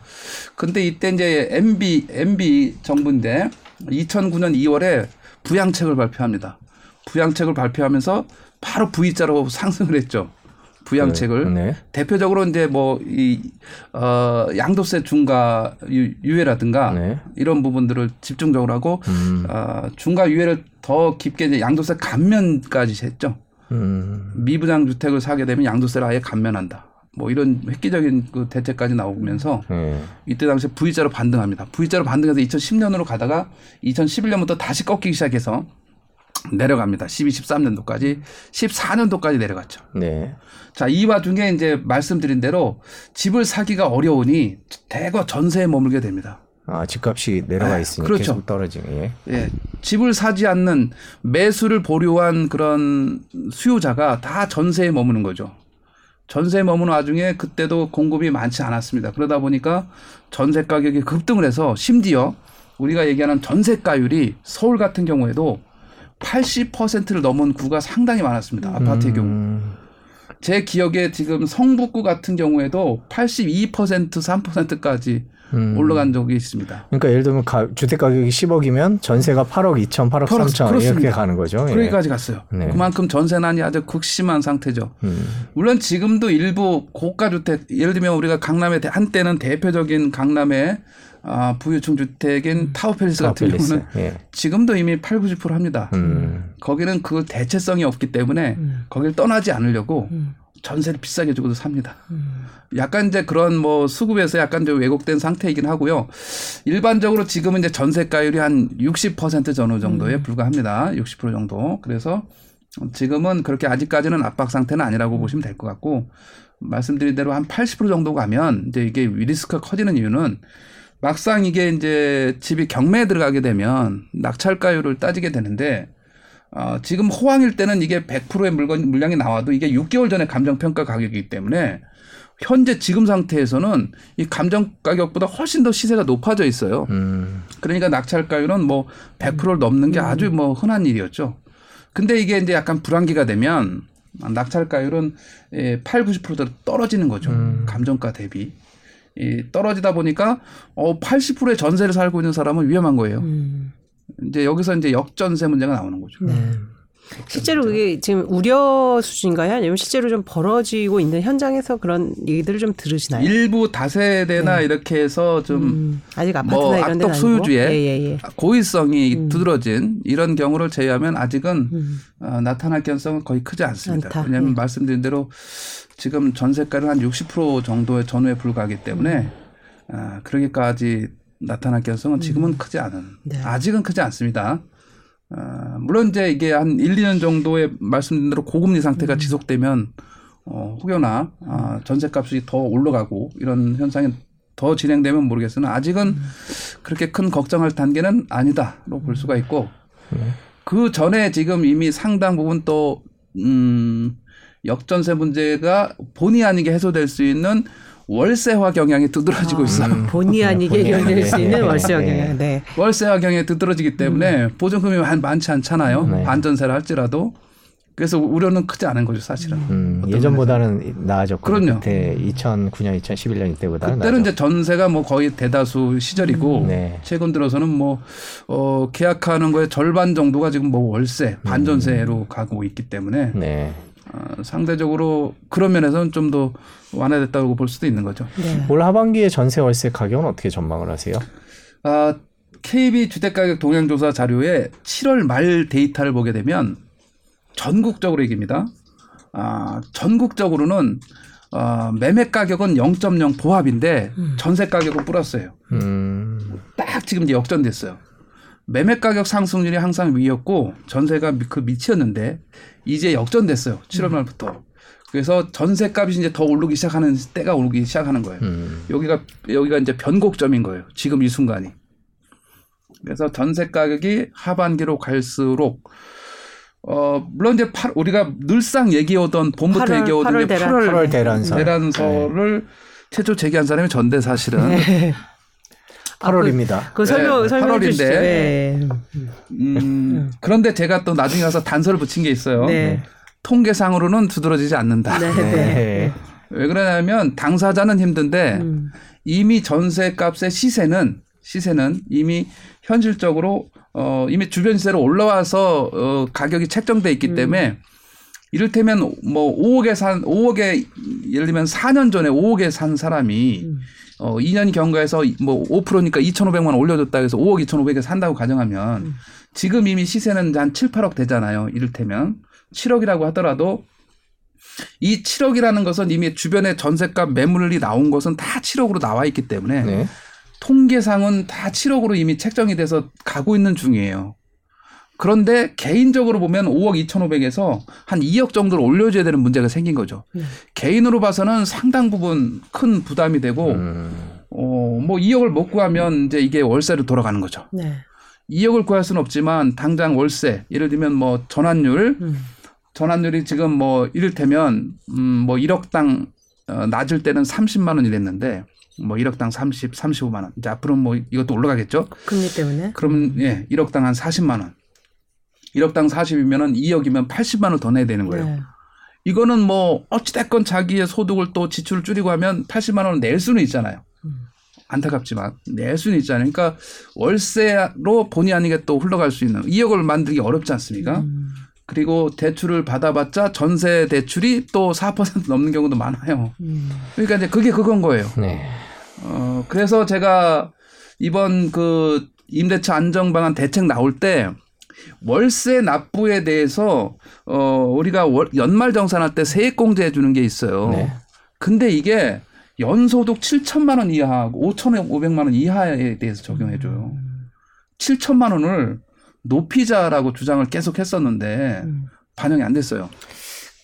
근데 이때 이제 MB MB 정부인데 2009년 2월에 부양책을 발표합니다. 부양책을 발표하면서 바로 V자로 상승을 했죠. 부양책을 네. 대표적으로 이제 뭐이 어, 양도세 중과 유, 유예라든가 네. 이런 부분들을 집중적으로 하고 음. 어, 중과 유예를 더 깊게 이제 양도세 감면까지 했죠. 음. 미분양 주택을 사게 되면 양도세를 아예 감면한다. 뭐 이런 획기적인 그 대책까지 나오면서 네. 이때 당시 에 V자로 반등합니다. V자로 반등해서 2010년으로 가다가 2011년부터 다시 꺾이기 시작해서 내려갑니다. 12, 13년도까지 14년도까지 내려갔죠. 네. 자, 이 와 중에 이제 말씀드린 대로 집을 사기가 어려우니 대거 전세에 머물게 됩니다. 아, 집값이 내려가 아, 있으니 그렇죠. 계속 떨어지네. 예. 예. 집을 사지 않는 매수를 보류한 그런 수요자가 다 전세에 머무는 거죠. 전세에 머무는 와중에 그때도 공급이 많지 않았습니다. 그러다 보니까 전세 가격이 급등을 해서 심지어 우리가 얘기하는 전세가율이 서울 같은 경우에도 80%를 넘은 구가 상당히 많았습니다. 아파트의 경우. 음. 제 기억에 지금 성북구 같은 경우에도 82% 3%까지 음. 올라간 적이 있습니다. 그러니까 예를 들면 가, 주택 가격이 10억이면 전세가 8억 2천, 8억 3천 이렇게 그렇습니다. 가는 거죠. 예. 그러기까지 갔어요. 네. 그만큼 전세난이 아주 극심한 상태죠. 음. 물론 지금도 일부 고가 주택 예를 들면 우리가 강남의 대- 한때는 대표적인 강남의 아, 부유층 주택인 타워팰리스 같은 타워팰리스. 경우는 예. 지금도 이미 8, 90% 합니다. 음. 거기는 그 대체성이 없기 때문에 음. 거기를 떠나지 않으려고 음. 전세를 비싸게 주고도 삽니다. 음. 약간 이제 그런 뭐 수급에서 약간 좀 왜곡된 상태이긴 하고요. 일반적으로 지금은 이제 전세가율이 한 60% 전후 정도에 불과합니다. 60% 정도. 그래서 지금은 그렇게 아직까지는 압박 상태는 아니라고 보시면 될 것 같고 말씀드린 대로 한 80% 정도 가면 이제 이게 리스크가 커지는 이유는 막상 이게 이제 집이 경매에 들어가게 되면 낙찰가율을 따지게 되는데 어, 지금 호황일 때는 이게 100%의 물건 물량이 나와도 이게 6개월 전에 감정 평가 가격이기 때문에 현재 지금 상태에서는 이 감정 가격보다 훨씬 더 시세가 높아져 있어요. 음. 그러니까 낙찰가율은 뭐 100%를 넘는 게 아주 뭐 흔한 일이었죠. 근데 이게 이제 약간 불안기가 되면 낙찰가율은 예, 8, 90% 떨어지는 거죠. 음. 감정가 대비. 이 떨어지다 보니까 어 80%의 전세를 살고 있는 사람은 위험한 거예요. 음. 이제 여기서 이제 역전세 문제가 나오는 거죠. 음. 실제로 그게 지금 우려 수준인가요? 아니면 실제로 좀 벌어지고 있는 현장에서 그런 얘기들을 좀 들으시나요? 일부 다세대나 이렇게 해서 좀 음, 아직 아파트나 뭐 이런 악덕 소유주의. 예, 예, 예. 고의성이 두드러진 이런 경우를 제외하면 아직은 음. 어, 나타날 가능성은 거의 크지 않습니다. 않다. 왜냐하면 예. 말씀드린 대로 지금 전세가는 한60% 정도의 전후에 불과하기 때문에 아, 그러기까지 나타날 가능성은 지금은 크지 않은 네. 아직은 크지 않습니다. 아, 물론 이제 이게 한 1, 2년 정도의 말씀드린 대로 고금리 상태가 지속되면 어, 혹여나 아, 전세값이 더 올라가고 이런 현상이 더 진행되면 모르겠으나 아직은 그렇게 큰 걱정할 단계는 아니다로 볼 수가 있고 그 전에 지금 이미 상당 부분 또 음, 역전세 문제가 본의 아니게 해소될 수 있는 월세화 경향이 두드러지고 아. 있어요. 본의 아니게 연결될 수. 있는 네. 월세 네. 영향. 네. 월세화 경향이 두드러지기 때문에 보증금이 많- 많지 않잖아요. 네. 반전세를 할지라도. 그래서 우려는 크지 않은 거죠, 사실은. 음, 예전보다는 나아졌고 그럼요. 그때 2009년, 2011년 이때보다는 그때는 나아졌고. 이제 전세가 뭐 거의 대다수 시절이고 네. 최근 들어서는 뭐 어, 계약하는 거의 절반 정도가 지금 뭐 월세, 반전세로 가고 있기 때문에 네. 어, 상대적으로 그런 면에서는 좀 더 완화됐다고 볼 수도 있는 거죠. 네. 올 하반기에 전세 월세 가격은 어떻게 전망을 하세요? 아, KB 주택가격 동향조사 자료에 7월 말 데이터를 보게 되면 전국적으로 얘기입니다. 아, 전국적으로는 어, 매매 가격은 0.0 보합인데 전세 가격은 플러스예요. 음. 딱 지금 이제 역전됐어요. 매매 가격 상승률이 항상 위였고 전세가 미- 그 밑이었는데 이제 역전됐어요. 7월 말부터. 그래서 전세 값이 이제 더 오르기 시작하는 때가 오르기 시작하는 거예요. 음. 여기가 여기가 이제 변곡점인 거예요. 지금 이 순간이. 그래서 전세 가격이 하반기로 갈수록 어 물론 이제 8, 우리가 늘상 얘기하던 봄부터 팔월- 얘기하던 팔월 게 대란. 8월, 팔월 대란설. 대란설을 최초 제기한 사람이 전대 사실은. 네. 아, 8월입니다. 그 설명 네, 설명해 8월인데. 주시죠. 네. 음, 그런데 제가 또 나중에 가서 단서를 붙인 게 있어요. 네. 통계상으로는 두드러지지 않는다. 네. 네. 네. 왜 그러냐면 당사자는 힘든데 음. 이미 전세값의 시세는 시세는 이미 현실적으로 어 이미 주변 시세로 올라와서 어 가격이 책정돼 있기 음. 때문에 이를테면 뭐 5억에 산 5억에 예를 들면 4년 전에 5억에 산 사람이 음. 어 2년 경과에서 뭐 5%니까 2,500만 원 올려줬다 해서 5억 2,500에 산다고 가정하면 음. 지금 이미 시세는 한 7, 8억 되잖아요. 이를테면 7억이라고 하더라도 이 7억이라는 것은 이미 주변에 전세값 매물이 나온 것은 다 7억으로 나와 있기 때문에 네. 통계상은 다 7억으로 이미 책정이 돼서 가고 있는 중이에요. 그런데 개인적으로 보면 5억 2,500에서 한 2억 정도를 올려줘야 되는 문제가 생긴 거죠. 네. 개인으로 봐서는 상당 부분 큰 부담이 되고, 음. 어, 뭐 2억을 못 구하면 이제 이게 월세로 돌아가는 거죠. 네. 2억을 구할 수는 없지만 당장 월세, 예를 들면 뭐 전환율, 음. 전환율이 지금 뭐 이를테면 음 뭐 1억당 어, 낮을 때는 30만 원 이랬는데 뭐 1억당 30, 35만 원. 이제 앞으로 뭐 이것도 올라가겠죠. 금리 때문에. 그럼 예, 1억당 한 40만 원. 1억당 40이면은 2억이면 80만 원 더 내야 되는 거예요. 네. 이거는 뭐 어찌됐건 자기의 소득을 또 지출을 줄이고 하면 80만 원을 낼 수는 있잖아요. 음. 안타깝지만 낼 수는 있잖아요. 그러니까 월세로 본의 아니게 또 흘러갈 수 있는 2억을 만들기 어렵지 않습니까? 음. 그리고 대출을 받아봤자 전세 대출이 또 4% 넘는 경우도 많아요. 음. 그러니까 이제 그게 그건 거예요. 네. 어, 그래서 제가 이번 그 임대차 안정 방안 대책 나올 때 월세 납부에 대해서 어, 우리가 월, 연말 정산할 때 세액 공제해 주는 게 있어요. 네. 근데 이게 연소득 7천만 원 이하하고 5,500만 원 이하에 대해서 적용해 줘요. 7천만 원을 높이자라고 주장을 계속 했었는데 음. 반영이 안 됐어요.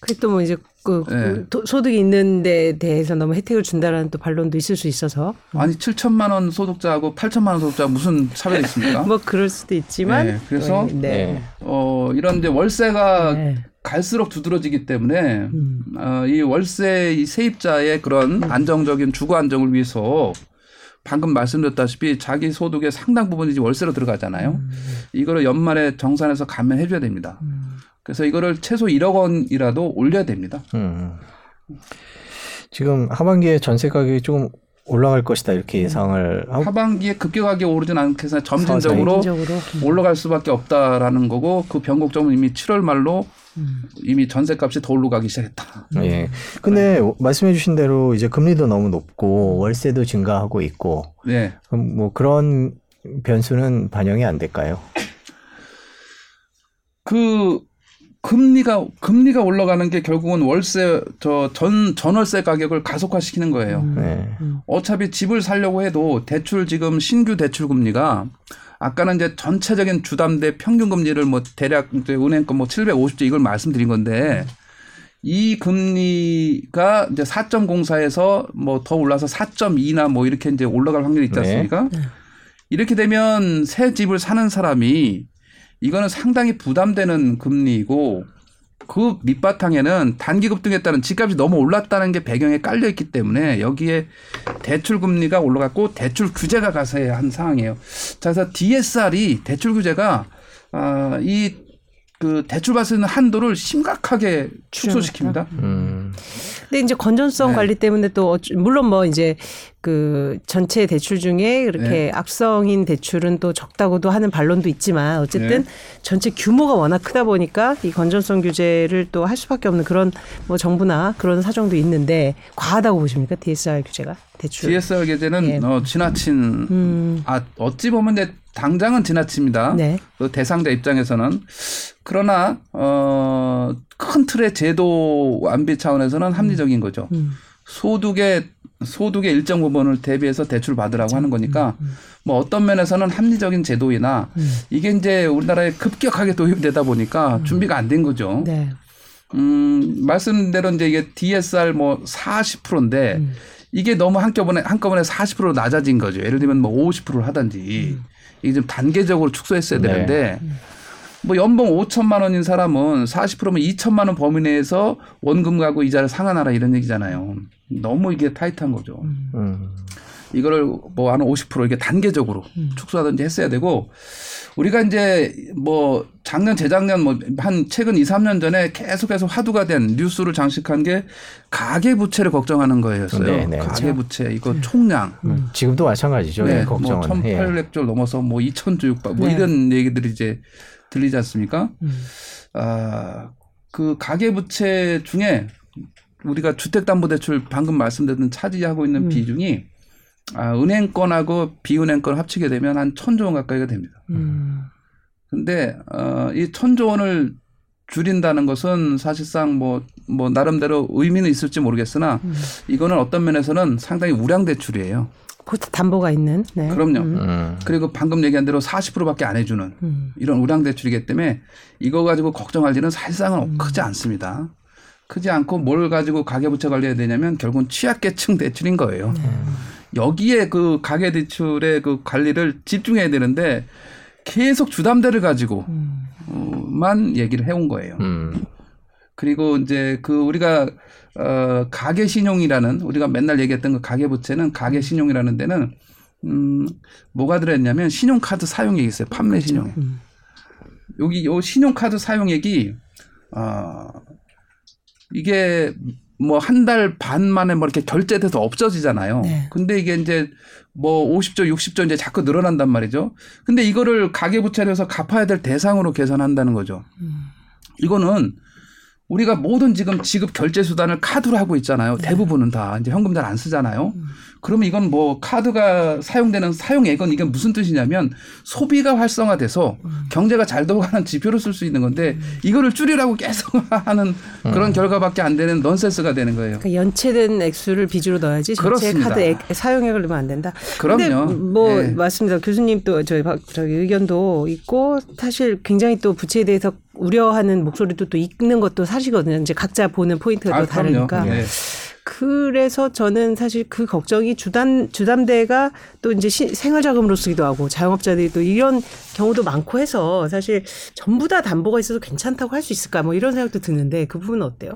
그게 또뭐 이제 그, 그 네. 도- 소득이 있는 데 대해서 너무 혜택을 준다라는 또 반론도 있을 수 있어서 아니 7천만 원 소득자하고 8천만 원 소득자 무슨 차별이 있습니까? 뭐 그럴 수도 있지만 네, 그래서 네. 네. 어, 이런 이제 월세가 네. 갈수록 두드러지기 때문에 음. 어, 이 월세 이 세입자의 그런 안정적인 주거 안정을 위해서 방금 말씀드렸다시피 자기 소득의 상당 부분이 이제 월세로 들어가잖아요. 음. 이거를 연말에 정산해서 감면해 줘야 됩니다. 그래서 이거를 최소 1억 원이라도 올려야 됩니다. 음. 지금 하반기에 전세 가격이 조금 올라갈 것이다 이렇게 예상을 하고 하반기에 급격하게 오르진 않겠으나 점진적으로 개인적으로 올라갈 수밖에 없다라는 거고 그 변곡점은 이미 7월 말로 음. 이미 전세값이 더 올라가기 시작했다. 예. 근데 네. 말씀해주신 대로 이제 금리도 너무 높고 월세도 증가하고 있고 네. 그럼 뭐 그런 변수는 반영이 안 될까요? 그 금리가 금리가 올라가는 게 결국은 월세 저 전 전월세 가격을 가속화시키는 거예요. 네. 어차피 집을 살려고 해도 대출 지금 신규 대출 금리가 아까는 이제 전체적인 주담대 평균 금리를 뭐 대략 이제 은행권 뭐 750조 이걸 말씀드린 건데 이 금리가 이제 4.04에서 뭐 더 올라서 4.2나 뭐 이렇게 이제 올라갈 확률이 있지 네. 않습니까? 이렇게 되면 새 집을 사는 사람이 이거는 상당히 부담되는 금리이고 그 밑바탕에는 단기 급 등에 따른 집값이 너무 올랐다는 게 배경에 깔려 있기 때문에 여기에 대출 금리가 올라갔고 대출 규제가 가세야 한 상황이에요. 자, 그래서 DSR이 대출 규제가 아, 이그 대출 받을 수 있는 한도를 심각하게 축소시킵니다. 음. 근데 이제 건전성 네. 관리 때문에 또 물론 뭐 이제 그 전체 대출 중에 이렇게 네. 악성인 대출은 또 적다고도 하는 반론도 있지만 어쨌든 네. 전체 규모가 워낙 크다 보니까 이 건전성 규제를 또 할 수밖에 없는 그런 뭐 정부나 그런 사정도 있는데 과하다고 보십니까 DSR 규제가 대출? DSR 규제는 예. 어, 지나친 음, 아 어찌 보면 이제 당장은 지나칩니다. 네. 그 대상자 입장에서는 그러나 어, 큰 틀의 제도 완비 차원에서는 합리적인 거죠. 음. 소득의 소득의 일정 부분을 대비해서 대출 받으라고 하는 거니까 뭐 어떤 면에서는 합리적인 제도이나 음. 이게 이제 우리나라에 급격하게 도입되다 보니까 준비가 안 된 거죠. 네. 음, 말씀대로 이제 이게 DSR 뭐 40%인데 음. 이게 너무 한꺼번에 한꺼번에 40% 낮아진 거죠. 예를 들면 뭐 50%를 하든지 음. 이게 좀 단계적으로 축소했어야 네. 되는데 뭐 연봉 5천만 원인 사람은 40%면 2천만 원 범위 내에서 원금 가구 이자를 상환하라 이런 얘기잖아요. 너무 이게 타이트한 거죠. 음. 이거를 뭐 한 50% 이게 단계적으로 축소하든지 했어야 되고 우리가 이제 뭐 작년 재작년 뭐 한 최근 2, 3년 전에 계속해서 화두가 된 뉴스를 장식한 게 가계 부채를 걱정하는 거였어요. 네, 네. 가계 부채 이거 총량 음. 지금도 마찬가지죠. 네, 예, 뭐 걱정은. 예. 1,800조 넘어서 뭐 2,000조 육박 뭐 네. 이런 얘기들이 이제 들리지 않습니까? 음. 아 그 가계 부채 중에 우리가 주택담보대출 방금 말씀드린 차지하고 있는 음. 비중이 아, 은행권하고 비은행권 합치게 되면 한 천조 원 가까이가 됩니다. 음. 근데 어, 이 천조 원을 줄인다는 것은 사실상 뭐, 뭐 나름대로 의미는 있을지 모르겠으나 음. 이거는 어떤 면에서는 상당히 우량 대출이에요. 그 담보가 있는. 네. 그럼요. 음. 음. 그리고 방금 얘기한 대로 40%밖에 안 해주는 음. 이런 우량 대출이기 때문에 이거 가지고 걱정할 일은 사실상은 음. 크지 않습니다. 크지 않고 뭘 가지고 가계부채 관리해야 되냐면 결국은 취약계층 대출인 거예요. 네. 여기에 그 가계대출의 그 관리를 집중해야 되는데 계속 주담대를 가지고 음. 어, 만 얘기를 해온 거예요. 음. 그리고 이제 그 우리가 어 가계 신용이라는 우리가 맨날 얘기했던 그 가계 부채는 가계 신용이라는 데는 음 뭐가 들어있냐면 신용카드 사용액이 있어요. 판매 신용액. 음. 여기 요 신용카드 사용액이 아 이게 뭐 한 달 반 만에 뭐 이렇게 결제돼서 없어지잖아요. 네. 근데 이게 이제 뭐 50조, 60조 이제 자꾸 늘어난단 말이죠. 근데 이거를 가계부채를 해서 갚아야 될 대상으로 계산한다는 거죠. 음. 이거는 우리가 모든 지금 지급 결제 수단을 카드로 하고 있잖아요. 대부분은 다 이제 현금 잘 안 쓰잖아요. 그러면 이건 뭐 카드가 사용되는 사용액은 이게 무슨 뜻이냐면 소비가 활성화돼서 경제가 잘 돌아가는 지표로 쓸 수 있는 건데 이거를 줄이라고 계속 하는 그런 결과밖에 안 되는 넌센스가 되는 거예요. 그러니까 연체된 액수를 비주로 넣어야지 전체. 카드 액, 사용액을 넣으면 안 된다. 그럼요. 뭐 예. 맞습니다. 교수님 또 저희 박- 저기 의견도 있고 사실 굉장히 또 부채에 대해서 우려하는 목소리도 또 있는 것도 사실거든요. 이제 각자 보는 포인트가 아, 또 다르니까. 그럼요. 예. 그래서 저는 사실 그 걱정이 주담 주담대가 또 이제 시, 생활 자금으로 쓰기도 하고 자영업자들이 또 이런 경우도 많고 해서 사실 전부 다 담보가 있어서 괜찮다고 할 수 있을까 뭐 이런 생각도 드는데 그 부분은 어때요?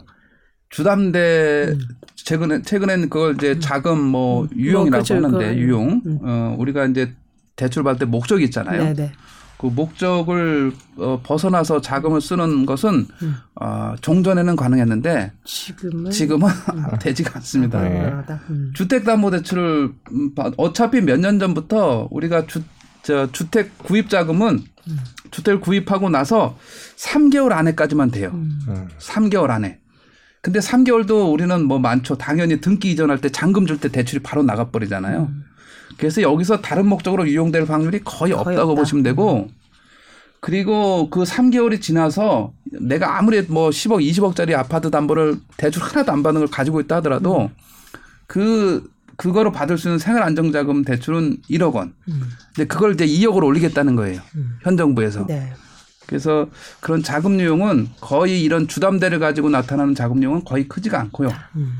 주담대 음. 최근에 최근엔 그걸 이제 자금 뭐 유용이라고 그렇죠. 하는데 그거. 유용 음. 어 우리가 이제 대출 받을 때 목적이 있잖아요. 네네. 그 목적을 어, 벗어나서 자금을 쓰는 것은 음. 어, 종전에는 가능했는데 지금은 지금은 되지가 않습니다. 네. 음. 주택담보대출을 음, 받- 어차피 몇 년 전부터 우리가 주, 저, 주택 구입 자금은 음. 주택을 구입하고 나서 3개월 안에까지만 돼요. 음. 음. 3개월 안에. 근데 3개월도 우리는 뭐 많죠. 당연히 등기 이전할 때 잔금 줄 때 대출이 바로 나가버리잖아요. 그래서 여기서 다른 목적으로 유용될 확률이 거의, 거의 없다고 없다. 보시면 되고 그리고 그 3개월이 지나서 내가 아무리 뭐 10억, 20억짜리 아파트 담보를 대출 하나도 안 받는 걸 가지고 있다 하더라도 그 그거로 받을 수 있는 생활 안정 자금 대출은 1억 원. 음. 근데 그걸 이제 2억으로 올리겠다는 거예요. 음. 현 정부에서. 네. 그래서 그런 자금 유용은 거의 이런 주담대를 가지고 나타나는 자금 유용은 거의 크지가 않고요. 음.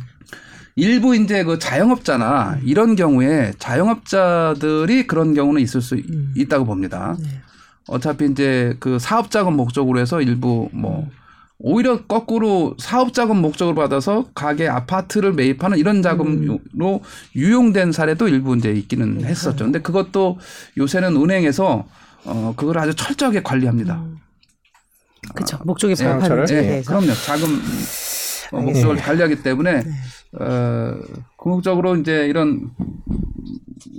일부 이제 그 자영업자나 이런 경우에 자영업자들이 그런 경우는 있을 수 이- 음. 있다고 봅니다. 네. 어차피 이제 그 사업 자금 목적으로 해서 일부 뭐 오히려 거꾸로 사업 자금 목적으로 받아서 가게 아파트를 매입하는 이런 자금으로 유용된 사례도 일부 이제 있기는 했었죠. 근데 그것도 요새는 은행에서 어 그걸 아주 철저하게 관리합니다. 그렇죠. 목적에? 부합하는 예, 에 대해서. 그럼요. 자금 어, 목적을 관리하기 때문에 어, 궁극적으로 이제 이런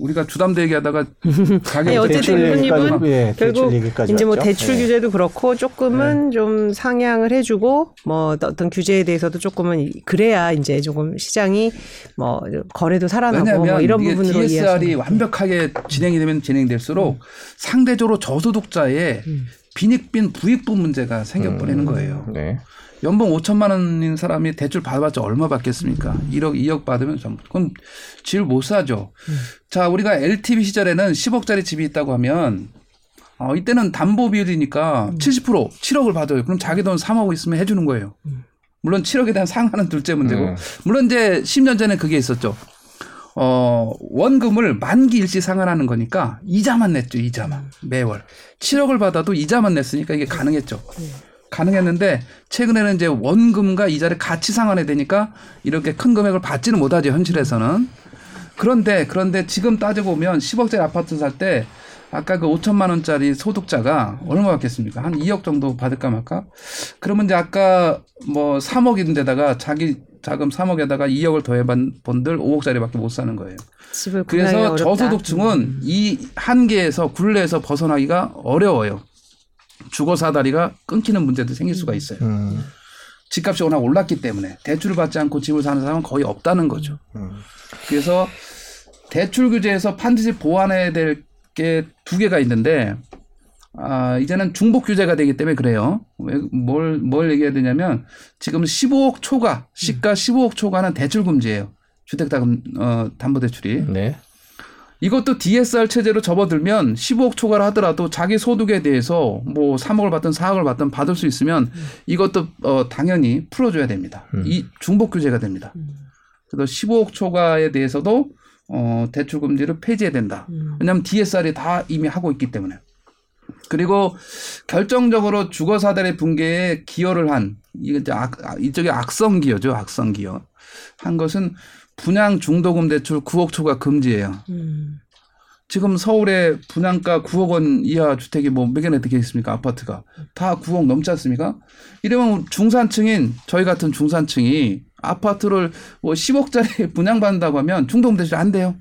우리가 주담대 얘기하다가 가게 아니, 어쨌든 얘기까지, 예, 결국 얘기까지 이제 뭐 왔죠. 대출 예. 규제도 그렇고 조금은 좀 상향을 해주고 뭐 어떤 규제에 대해서도 조금은 이- 그래야 이제 조금 시장이 뭐 거래도 살아나고 왜냐하면 뭐 이런 이게 부분으로 DSR이 이해하시는 완벽하게 진행이 되면 진행될수록 상대적으로 저소득자의 음. 빈익빈 부익부 문제가 생겨버리는 거예요. 네. 연봉 5천만 원인 사람이 대출 받아봤자 얼마 받겠습니까? 1억, 2억 받으면 전 그럼 집못 사죠. 자, 우리가 LTV 시절에는 10억짜리 집이 있다고 하면 어, 이때는 담보 비율이니까 70% 7억을 받아요. 그럼 자기 돈 3억 있으면 해주는 거예요. 물론 7억에 대한 상한은 둘째 문제고 음. 물론 이제 10년 전에 그게 있었죠. 어, 원금을 만기 일시 상환하는 거니까 이자만 냈죠, 이자만. 매월. 7억을 받아도 이자만 냈으니까 이게 가능했죠. 가능했는데 최근에는 이제 원금과 이자를 같이 상환해야 되니까 이렇게 큰 금액을 받지는 못하죠, 현실에서는. 그런데 그런데 지금 따져 보면 10억짜리 아파트 살 때 아까 그 5천만 원짜리 소득자가 얼마 받겠습니까? 한 2억 정도 받을까 말까? 그러면 이제 아까 뭐 3억인데다가 자기 자금 3억에다가 2억을 더해 본 분들 5억짜리밖에 못 사는 거예요. 그래서 어렵다. 음. 저소득층은 이 한계에서 굴레에서 벗어나기가 어려워요. 주거 사다리가 끊기는 문제도 생길 수가 있어요. 음. 집값이 워낙 올랐기 때문에 대출을 받지 않고 집을 사는 사람은 거의 없다는 거죠. 음. 그래서 대출 규제에서 반드시 보완해야 될 게 두 개가 있는데 아, 이제는 중복 규제가 되기 때문에 그래요. 왜, 뭘, 뭘 얘기해야 되냐면 지금 15억 초과, 시가 15억 초과는 대출 금지예요. 주택담, 어, 담보대출이. 네. 이것도 DSR 체제로 접어들면 15억 초과를 하더라도 자기 소득에 대해서 뭐 3억을 받든 4억을 받든 받을 수 있으면 이것도 어, 당연히 풀어줘야 됩니다. 음. 이 중복 규제가 됩니다. 그래서 15억 초과에 대해서도 어, 대출 금지를 폐지해야 된다. 음. 왜냐하면 DSR이 다 이미 하고 있기 때문에. 그리고 결정적으로 주거 사다리 붕괴에 기여를 한 이게 이제 악, 아, 이쪽에 악성 기여죠. 악성 기여. 한 것은 분양 중도금 대출 9억 초과 금지예요. 음. 지금 서울에 분양가 9억 원 이하 주택이 뭐 몇 개나 되게 있습니까? 아파트가. 다 9억 넘지 않습니까? 이러면 중산층인 저희 같은 중산층이 아파트를 뭐 10억짜리 분양받는다고 하면 중도금 대출이 안 돼요.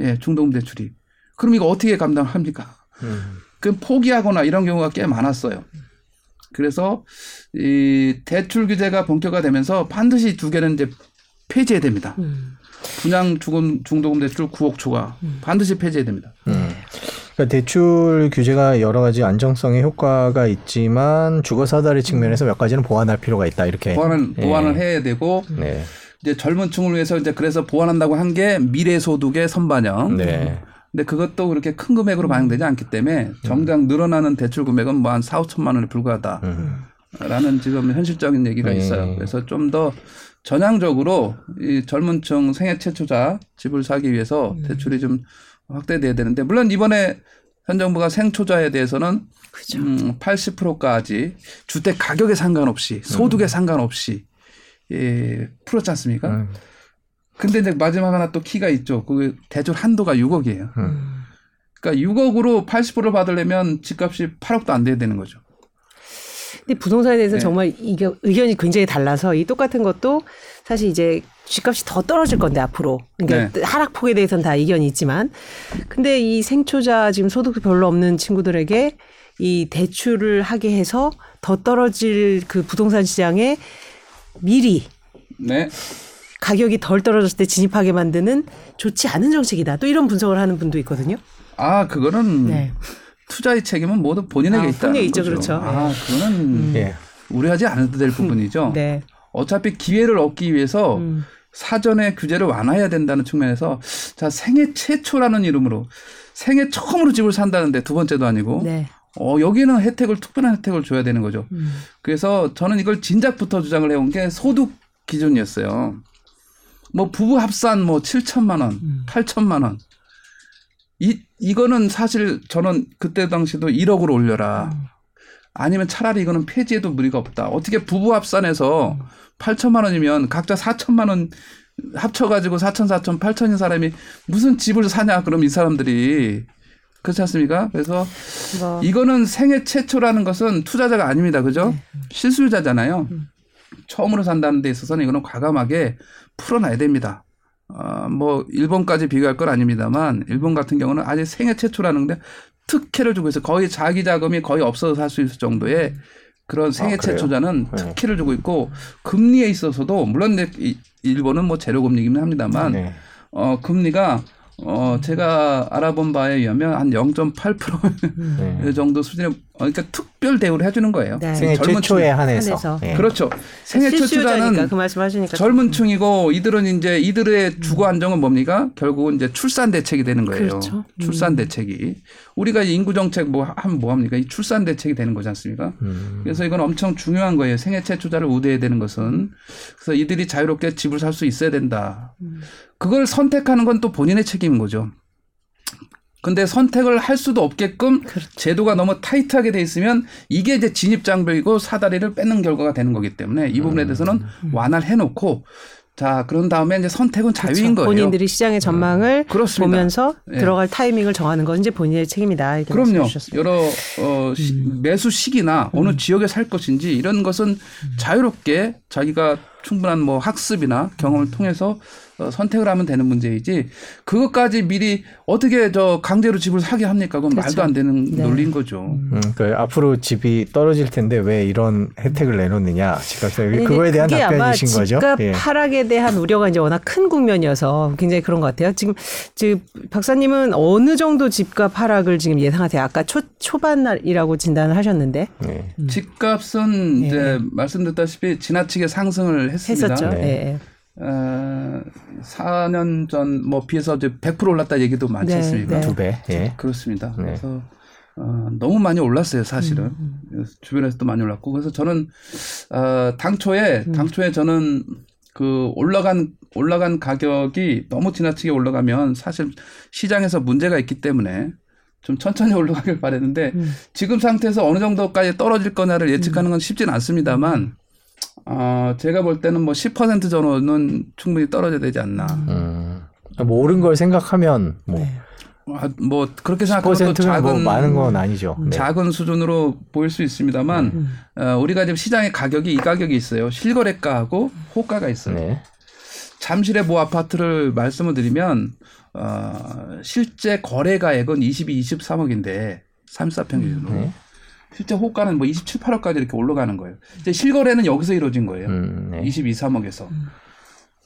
예, 중도금 대출이. 그럼 이거 어떻게 감당합니까? 음. 그 포기하거나 이런 경우가 꽤 많았어요. 그래서 이 대출 규제가 본격화되면서 반드시 두 개는 이제 폐지해야 됩니다. 음. 분양 주금 중도금 대출 9억 초과 반드시 폐지해야 됩니다. 음. 그러니까 대출 규제가 여러 가지 안정성의 효과가 있지만 주거 사다리 측면에서 몇 가지는 보완할 필요가 있다 이렇게. 보완을 예. 보완을 해야 되고 네. 이제 젊은 층을 위해서 이제 그래서 보완한다고 한 게 미래 소득의 선반영. 네. 근데 그것도 그렇게 큰 금액으로 반영되지 않기 때문에 정작 늘어나는 대출 금액은 뭐 한 4, 5천만 원에 불과하다 라는 음. 지금 현실적인 얘기가 네. 있어요. 그래서 좀 더 전향적으로 이 젊은 층 생애 최초자 집을 사기 위해서 대출이 좀 확대돼야 되는데 물론 이번에 현 정부가 생초자에 대해서는 그죠. 음, 80%까지 주택 가격에 상관없이 소득에 상관없이 예, 풀었지 않습니까? 음. 근데 이제 마지막 하나 또 키가 있죠. 그 대출 한도가 6억이에요. 음. 그러니까 6억으로 80%를 받으려면 집값이 8억도 안 돼야 되는 거죠. 근데 부동산에 대해서 네. 정말 이게 의견이 굉장히 달라서 이 똑같은 것도 사실 이제 집값이 더 떨어질 건데 앞으로 그러니까 네. 하락폭에 대해서는 다 이견이 있지만 근데 이 생초자 지금 소득이 별로 없는 친구들에게 이 대출을 하게 해서 더 떨어질 그 부동산 시장에 미리 네. 가격이 덜 떨어졌을 때 진입하게 만드는 좋지 않은 정책이다. 또 이런 분석을 하는 분도 있거든요. 아, 그거는 네. 투자의 책임은 모두 본인에게 아, 있다. 본인에 있죠, 그렇죠. 아, 그거는 예. 우려하지 않아도 될 부분이죠. 네. 어차피 기회를 얻기 위해서 음. 사전에 규제를 완화해야 된다는 측면에서 자 생애 최초라는 이름으로 생애 처음으로 집을 산다는데 두 번째도 아니고 네. 어 여기는 혜택을 특별한 혜택을 줘야 되는 거죠. 음. 그래서 저는 이걸 진작부터 주장을 해온 게 소득 기준이었어요. 뭐 부부 합산 뭐 7천만 원, 음. 8천만 원. 이 이거는 사실 저는 그때 당시도 1억으로 올려라. 음. 아니면 차라리 이거는 폐지해도 무리가 없다. 어떻게 부부 합산해서 8천만 원이면 각자 4천만 원 합쳐가지고 4천, 4천, 8천인 사람이 무슨 집을 사냐? 그럼 이 사람들이 그렇지 않습니까? 그래서 뭐 이거는 생애 최초라는 것은 투자자가 아닙니다. 그죠? 네. 실수요자잖아요. 음. 처음으로 산다는 데 있어서는 이거는 과감하게 풀어놔야 됩니다. 어, 뭐 일본까지 비교할 건 아닙니다만 일본 같은 경우는 아직 생애 최초라는 데 특혜를 주고 있어. 거의 자기 자금이 거의 없어서 살 수 있을 정도의 그런 생애 아? 최초자는 네. 특혜를 주고 있고 금리에 있어서도 물론 일본은 뭐 제로 금리이긴 합니다만 네. 어 금리가 어 제가 알아본 바에 의하면 한 0.8% 음. 네. 정도 수준의 어, 그러니까 특별 대우를 해주는 거예요. 네. 생애 젊은 최초에 층. 한해서. 한해서. 예. 그렇죠. 생애 최초자는 그 말씀하시니까 젊은 층이고 이들은 이제 이들의 주거 안정은 뭡니까? 결국은 이제 출산 대책이 되는 거예요. 그렇죠. 음. 출산 대책이 우리가 인구 정책 뭐 하면 뭐 합니까? 이 출산 대책이 되는 거지 않습니까? 음. 그래서 이건 엄청 중요한 거예요. 생애 최초자를 우대해야 되는 것은 그래서 이들이 자유롭게 집을 살 수 있어야 된다. 음. 그걸 선택하는 건 또 본인의 책임인 거죠. 근데 선택을 할 수도 없게끔 그렇죠. 제도가 너무 타이트하게 돼 있으면 이게 이제 진입 장벽이고 사다리를 뺏는 결과가 되는 거기 때문에 이 부분에 대해서는 완화를 해놓고 자 그런 다음에 이제 선택은 자유인 음. 그렇죠. 거예요. 음. 본인들이 시장의 전망을 그렇습니다. 보면서 예. 들어갈 타이밍을 정하는 건 이제 본인의 책임이다. 그럼요. 여러 어, 시- 음. 매수 시기나 어느 지역에 살 것인지 이런 것은 자유롭게 자기가 충분한 뭐 학습이나 경험을 통해서 어, 선택을 하면 되는 문제이지 그것까지 미리 어떻게 저 강제로 집을 사게 합니까? 그건 그렇죠. 말도 안 되는 네. 논리인 거죠. 음, 그 앞으로 집이 떨어질 텐데 왜 이런 혜택을 내놓느냐 집값에 그거에 대한 그게 아마 답변이신 거죠? 집값 예. 하락에 대한 우려가 이제 워낙 큰 국면이어서 굉장히 그런 것 같아요. 지금 지금 박사님은 어느 정도 집값 하락을 지금 예상하세요? 아까 초 초반이라고 진단을 하셨는데 네. 집값은 이제 말씀드렸다시피 지나치게 상승을 했습니다. 했었죠. 네. 예. 어, 4년 전 뭐 비해서 이제 100% 올랐다 얘기도 많지 네, 않습니까? 네. 두 배. 예. 그렇습니다. 네. 그래서 어, 너무 많이 올랐어요, 사실은. 음, 그래서 주변에서도 많이 올랐고. 그래서 저는 어, 당초에 음. 당초에 저는 그 올라간 올라간 가격이 너무 지나치게 올라가면 사실 시장에서 문제가 있기 때문에 좀 천천히 올라가길 바랬는데 음. 지금 상태에서 어느 정도까지 떨어질 거냐를 예측하는 건 쉽지는 않습니다만 어, 제가 볼 때는 뭐 10% 정도는 충분히 떨어져야 되지 않나. 음. 뭐 오른 걸 생각하면 뭐 네. 아, 뭐 그렇게 생각하면 또 10%는 뭐 작은 많은 건 아니죠. 네. 작은 수준으로 보일 수 있습니다만 음. 어, 우리가 지금 시장의 가격이 이 가격이 있어요. 실거래가하고 호가가 있어요. 네. 잠실의 모 아파트를 말씀을 드리면 어, 실제 거래가액은 22, 23억인데 34평 기준으로 네. 실제 호가는 뭐 27, 8억까지 이렇게 올라가는 거예요. 이제 실거래는 여기서 이루어진 거예요. 음, 네. 22, 3억에서.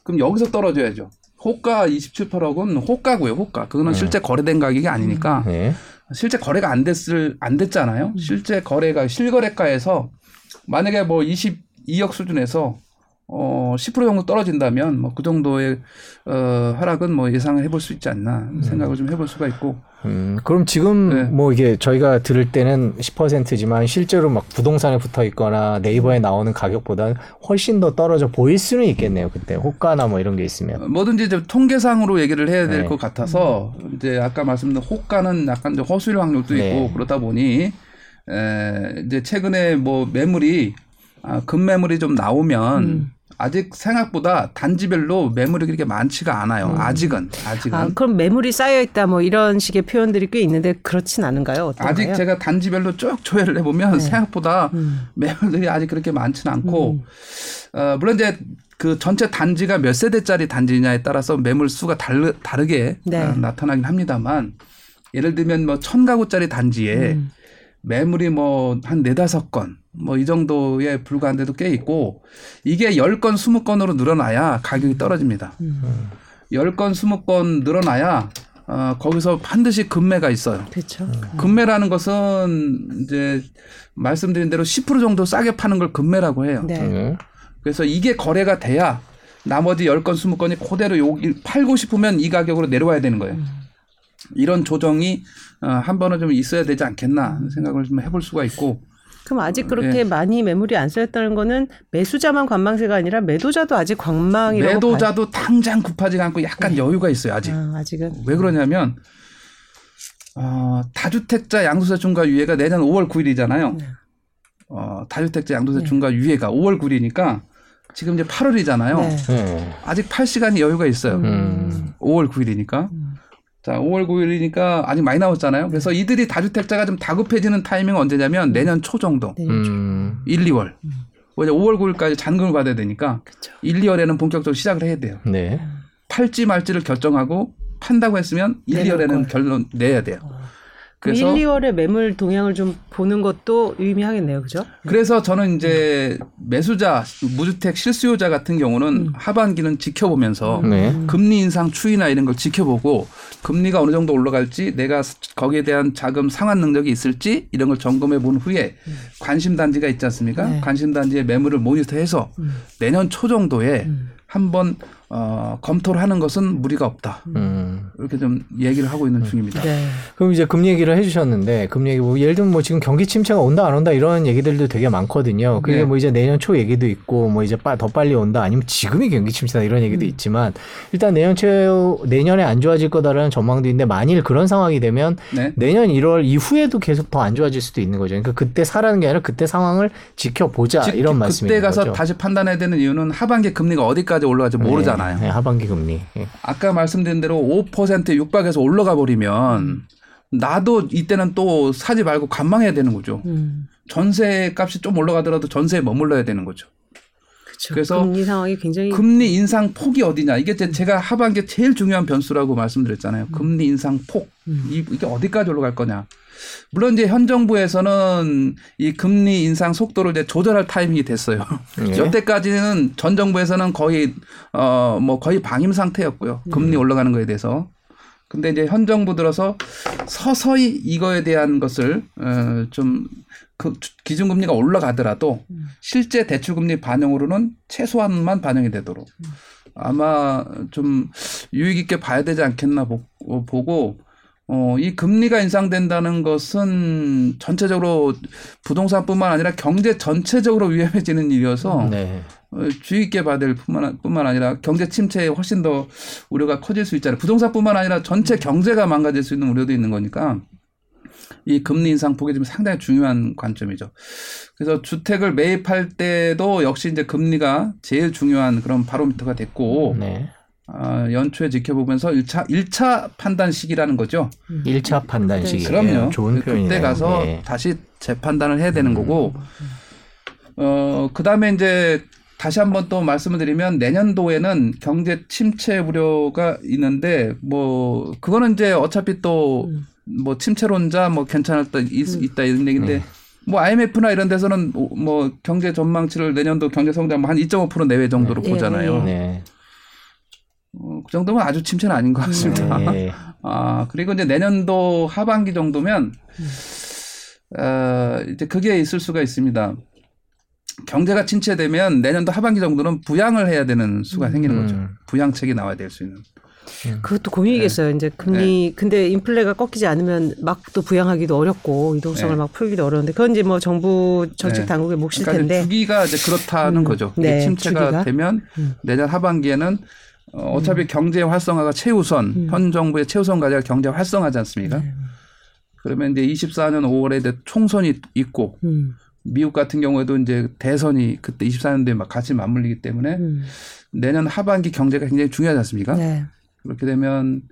그럼 여기서 떨어져야죠. 호가 27, 8억은 호가고요. 호가. 그거는 네. 실제 거래된 가격이 아니니까 네. 실제 거래가 안 됐을 안 됐잖아요. 실제 거래가 실거래가에서 만약에 뭐 22억 수준에서 어, 10% 정도 떨어진다면 뭐 그 정도의 어, 하락은 뭐 예상을 해볼 수 있지 않나 생각을 좀 해볼 수가 있고 음, 그럼 지금 네. 뭐 이게 저희가 들을 때는 10%지만 실제로 막 부동산에 붙어 있거나 네이버에 나오는 가격보다 훨씬 더 떨어져 보일 수는 있겠네요. 그때 호가나 뭐 이런 게 있으면. 어, 뭐든지 이제 통계상으로 얘기를 해야 될 네. 것 같아서 이제 아까 말씀드린 호가는 약간 좀 허술 확률도 네. 있고 그러다 보니 에, 이제 최근에 뭐 매물이 아, 급매물이 좀 나오면 음. 아직 생각보다 단지별로 매물이 그렇게 많지가 않아요. 아직은 아직은 아, 그럼 매물이 쌓여 있다 뭐 이런 식의 표현들이 꽤 있는데 그렇진 않은가요? 어떤가요? 아직 제가 단지별로 쭉 조회를 해보면 생각보다 음. 매물들이 아직 그렇게 많지는 않고 어, 물론 이제 그 전체 단지가 몇 세대짜리 단지냐에 따라서 매물 수가 다르, 다르게 네. 어, 나타나긴 합니다만 예를 들면 뭐 천 가구짜리 단지에 음. 매물이 뭐 한 네다섯 건 뭐 이 정도에 불과한 데도 꽤 있고 이게 열 건 스무 건으로 늘어나야 가격이 떨어집니다. 음. 열건 스무 건 늘어나야 어, 거기서 반드시 급매가 있어요. 그렇죠. 급매라는 것은 이제 말씀드린 대로 10% 정도 싸게 파는 걸 급매라고 해요. 네. 네. 그래서 이게 거래가 돼야 나머지 10건, 20건이 그대로 여기 팔고 싶으면 이 가격으로 내려와야 되는 거예요. 이런 조정이 어, 한 번은 좀 있어야 되지 않겠나 생각을 좀 해볼 수가 있고 그럼 아직 그렇게 예. 많이 매물이 안 쌓였다는 거는 매수자만 관망세가 아니라 매도자도 아직 관망이라고 매도자도 당장 급하지가 않고 약간 여유가 있어요 아직. 아, 아직은 왜 그러냐면 어, 다주택자 양도세 중과 유예가 내년 5월 9일이잖아요. 네. 어, 다주택자 양도세 네. 중과 유예가 5월 9일이니까 지금 이제 8월이잖아요. 네. 네. 아직 팔 시간이 여유가 있어요. 음. 5월 9일이니까. 자, 5월 9일이니까 아직 많이 남았잖아요. 그래서 이들이 다주택자가 좀 다급해지는 타이밍은 언제냐면 내년 초 정도. 네. 음. 1, 2월. 왜 5월 9일까지 잔금을 받아야 되니까 그렇죠. 1, 2월에는 본격적으로 시작을 해야 돼요. 네. 팔지 말지를 결정하고 판다고 했으면 1, 내놓을 2월에는 걸. 결론 내야 돼요. 그럼 1, 그래서 2월에 매물 동향을 좀 보는 것도 유의미하겠네요. 그죠? 그래서 저는 이제 매수자, 무주택 실수요자 같은 경우는 하반기는 지켜보면서 네. 금리 인상 추이나 이런 걸 지켜보고 금리가 어느 정도 올라갈지 내가 거기에 대한 자금 상환 능력이 있을지 이런 걸 점검해 본 후에 관심 단지가 있지 않습니까? 네. 관심 단지의 매물을 모니터해서 내년 초 정도에 한번 어, 검토를 하는 것은 무리가 없다. 음. 이렇게 좀 얘기를 하고 있는 중입니다. 네. 그럼 이제 금리 얘기를 해주셨는데 금리 얘기 뭐 예를 들면 뭐 지금 경기 침체가 온다 안 온다 이런 얘기들도 되게 많거든요. 그게 네. 뭐 이제 내년 초 얘기도 있고 뭐 이제 빠- 더 빨리 온다 아니면 지금이 경기 침체다 이런 얘기도 있지만 일단 내년 초 내년에 안 좋아질 거다라는 전망도 있는데 만일 그런 상황이 되면 네. 내년 1월 이후에도 계속 더 안 좋아질 수도 있는 거죠. 그러니까 그때 사라는 게 아니라 그때 상황을 지켜보자 즉, 이런 말씀인 그때 가서 거죠. 다시 판단해야 되는 이유는 하반기 금리가 어디까지 올라갈지 모르잖아요. 네, 네, 하반기 금리. 예. 아까 말씀드린 대로 5%에 육박해서 올라가 버리면 나도 이때는 또 사지 말고 관망해야 되는 거죠. 음. 전세 값이 좀 올라가더라도 전세에 머물러야 되는 거죠. 그렇죠. 그래서 금리 상황이 굉장히 금리 인상 폭이 어디냐 이게 제- 제가 하반기에 제일 중요한 변수라고 말씀드렸잖아요. 금리 인상 폭 음. 이, 이게 어디까지 올라갈 거냐. 물론 이제 현 정부에서는 이 금리 인상 속도를 이제 조절할 타이밍이 됐어요. 예. 여태까지는 전 정부에서는 거의 어 뭐 거의 방임 상태였고요. 금리 올라가는 거에 대해서. 근데 이제 현 정부 들어서 서서히 이거에 대한 것을 어좀 그 기준금리가 올라가더라도 실제 대출금리 반영으로는 최소한만 반영이 되도록 아마 좀 유익 있게 봐야 되지 않겠나 보, 어, 보고 어, 이 금리가 인상된다는 것은 전체적으로 부동산뿐만 아니라 경제 전체적으로 위험해지는 일이어서 네. 어, 주의 있게 봐야 될 뿐만, 뿐만 아니라 경제 침체에 훨씬 더 우려가 커질 수 있잖아요. 부동산뿐만 아니라 전체 경제가 망가질 수 있는 우려도 있는 거니까 이 금리 인상 폭이 좀 상당히 중요한 관점이죠. 그래서 주택을 매입할 때도 역시 이제 금리가 제일 중요한 그런 바로미터가 됐고 네. 아, 연초에 지켜보면서 1차, 1차 판단 시기라는 거죠. 일차 판단 시기. 네. 그럼요. 좋은 표현이네요. 그때 가서 예. 다시 재판단을 해야 되는 거고, 어, 그 다음에 이제 다시 한번 또 말씀을 드리면 내년도에는 경제 침체 우려가 있는데, 뭐, 그거는 이제 어차피 또 뭐 침체론자 뭐 괜찮았다, 있, 있다 이런 얘기인데, 뭐 IMF나 이런 데서는 오- 뭐 경제 전망치를 내년도 경제 성장 뭐 한 2.5% 내외 정도로 예, 보잖아요. 네. 어, 그 정도면 아주 침체는 아닌 것 같습니다. 네. 아, 그리고 이제 내년도 하반기 정도면, 어, 이제 그게 있을 수가 있습니다. 경제가 침체되면 내년도 하반기 정도는 부양을 해야 되는 수가 생기는 거죠. 음. 부양책이 나와야 될 수 있는. 그것도 고민이겠어요. 네. 이제 금리 근데 인플레가 꺾이지 않으면 막 또 부양하기도 어렵고 이동성을 네. 막 풀기도 어려운데 그건 이제 뭐 정부 정책 네. 당국의 몫일 그러니까 텐데. 주기가 이제 그렇다는 음. 거죠. 네, 침체가 주기가. 되면 음. 내년 하반기에는 어, 어차피 경제 활성화가 최우선, 음. 현 정부의 최우선 과제가 경제 활성화지 않습니까? 네. 그러면 이제 24년 5월에 이제 총선이 있고 음, 미국 같은 경우에도 이제 대선이 그때 24년도에 막 같이 맞물리기 때문에 음. 내년 하반기 경제가 굉장히 중요하지 않습니까? 네. 그렇게 되면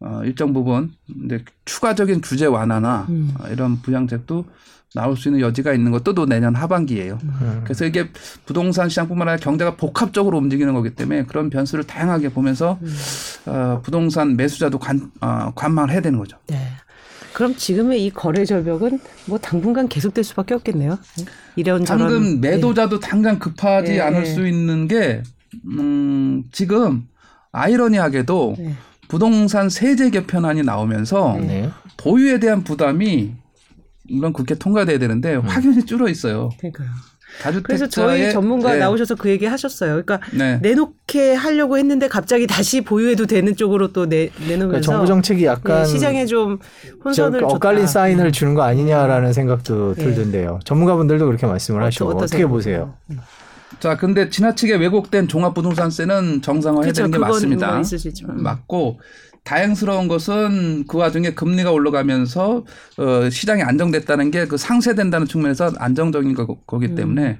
어, 일정 부분 이제 추가적인 규제 완화나 음. 어, 이런 부양책도 나올 수 있는 여지가 있는 것도 또 내년 하반기예요. 음. 그래서 이게 부동산 시장뿐만 아니라 경제가 복합적으로 움직이는 거기 때문에 그런 변수를 다양하게 보면서 음. 어, 부동산 매수자도 관, 어, 관망을 해야 되는 거죠. 네. 그럼 지금의 이 거래 절벽은 뭐 당분간 계속될 수밖에 없겠네요. 이런저런 방금 매도자도 당장 급하지 예, 않을 예. 수 있는 게 음, 지금 아이러니하게도 네. 부동산 세제 개편안이 나오면서 네. 보유에 대한 부담이 물론 국회 통과돼야 되는데 확연히 줄어 있어요. 그러니까요. 다주택자의 그래서 저희 전문가 네, 나오셔서 그 얘기 하셨어요. 그러니까 네. 내놓게 하려고 했는데 갑자기 다시 보유해도 되는 쪽으로 또 내, 그러니까 내놓으면서 정부 정책이 약간 예, 시장에 좀 혼선을 저- 엇갈린. 사인을 주는 거 아니냐라는 생각도 예. 들던데요. 전문가분들도 그렇게 말씀을 하시고 어떠- 어떻게? 보세요? 자, 근데 지나치게 왜곡된 종합부동산세는 정상화해야 되는 게 맞습니다. 뭐 있을 수 있지만. 맞고 다행스러운 것은 그 와중에 금리가 올라가면서 어, 시장이 안정됐다는 게 그 상쇄된다는 측면에서 안정적인 거, 거기 음. 때문에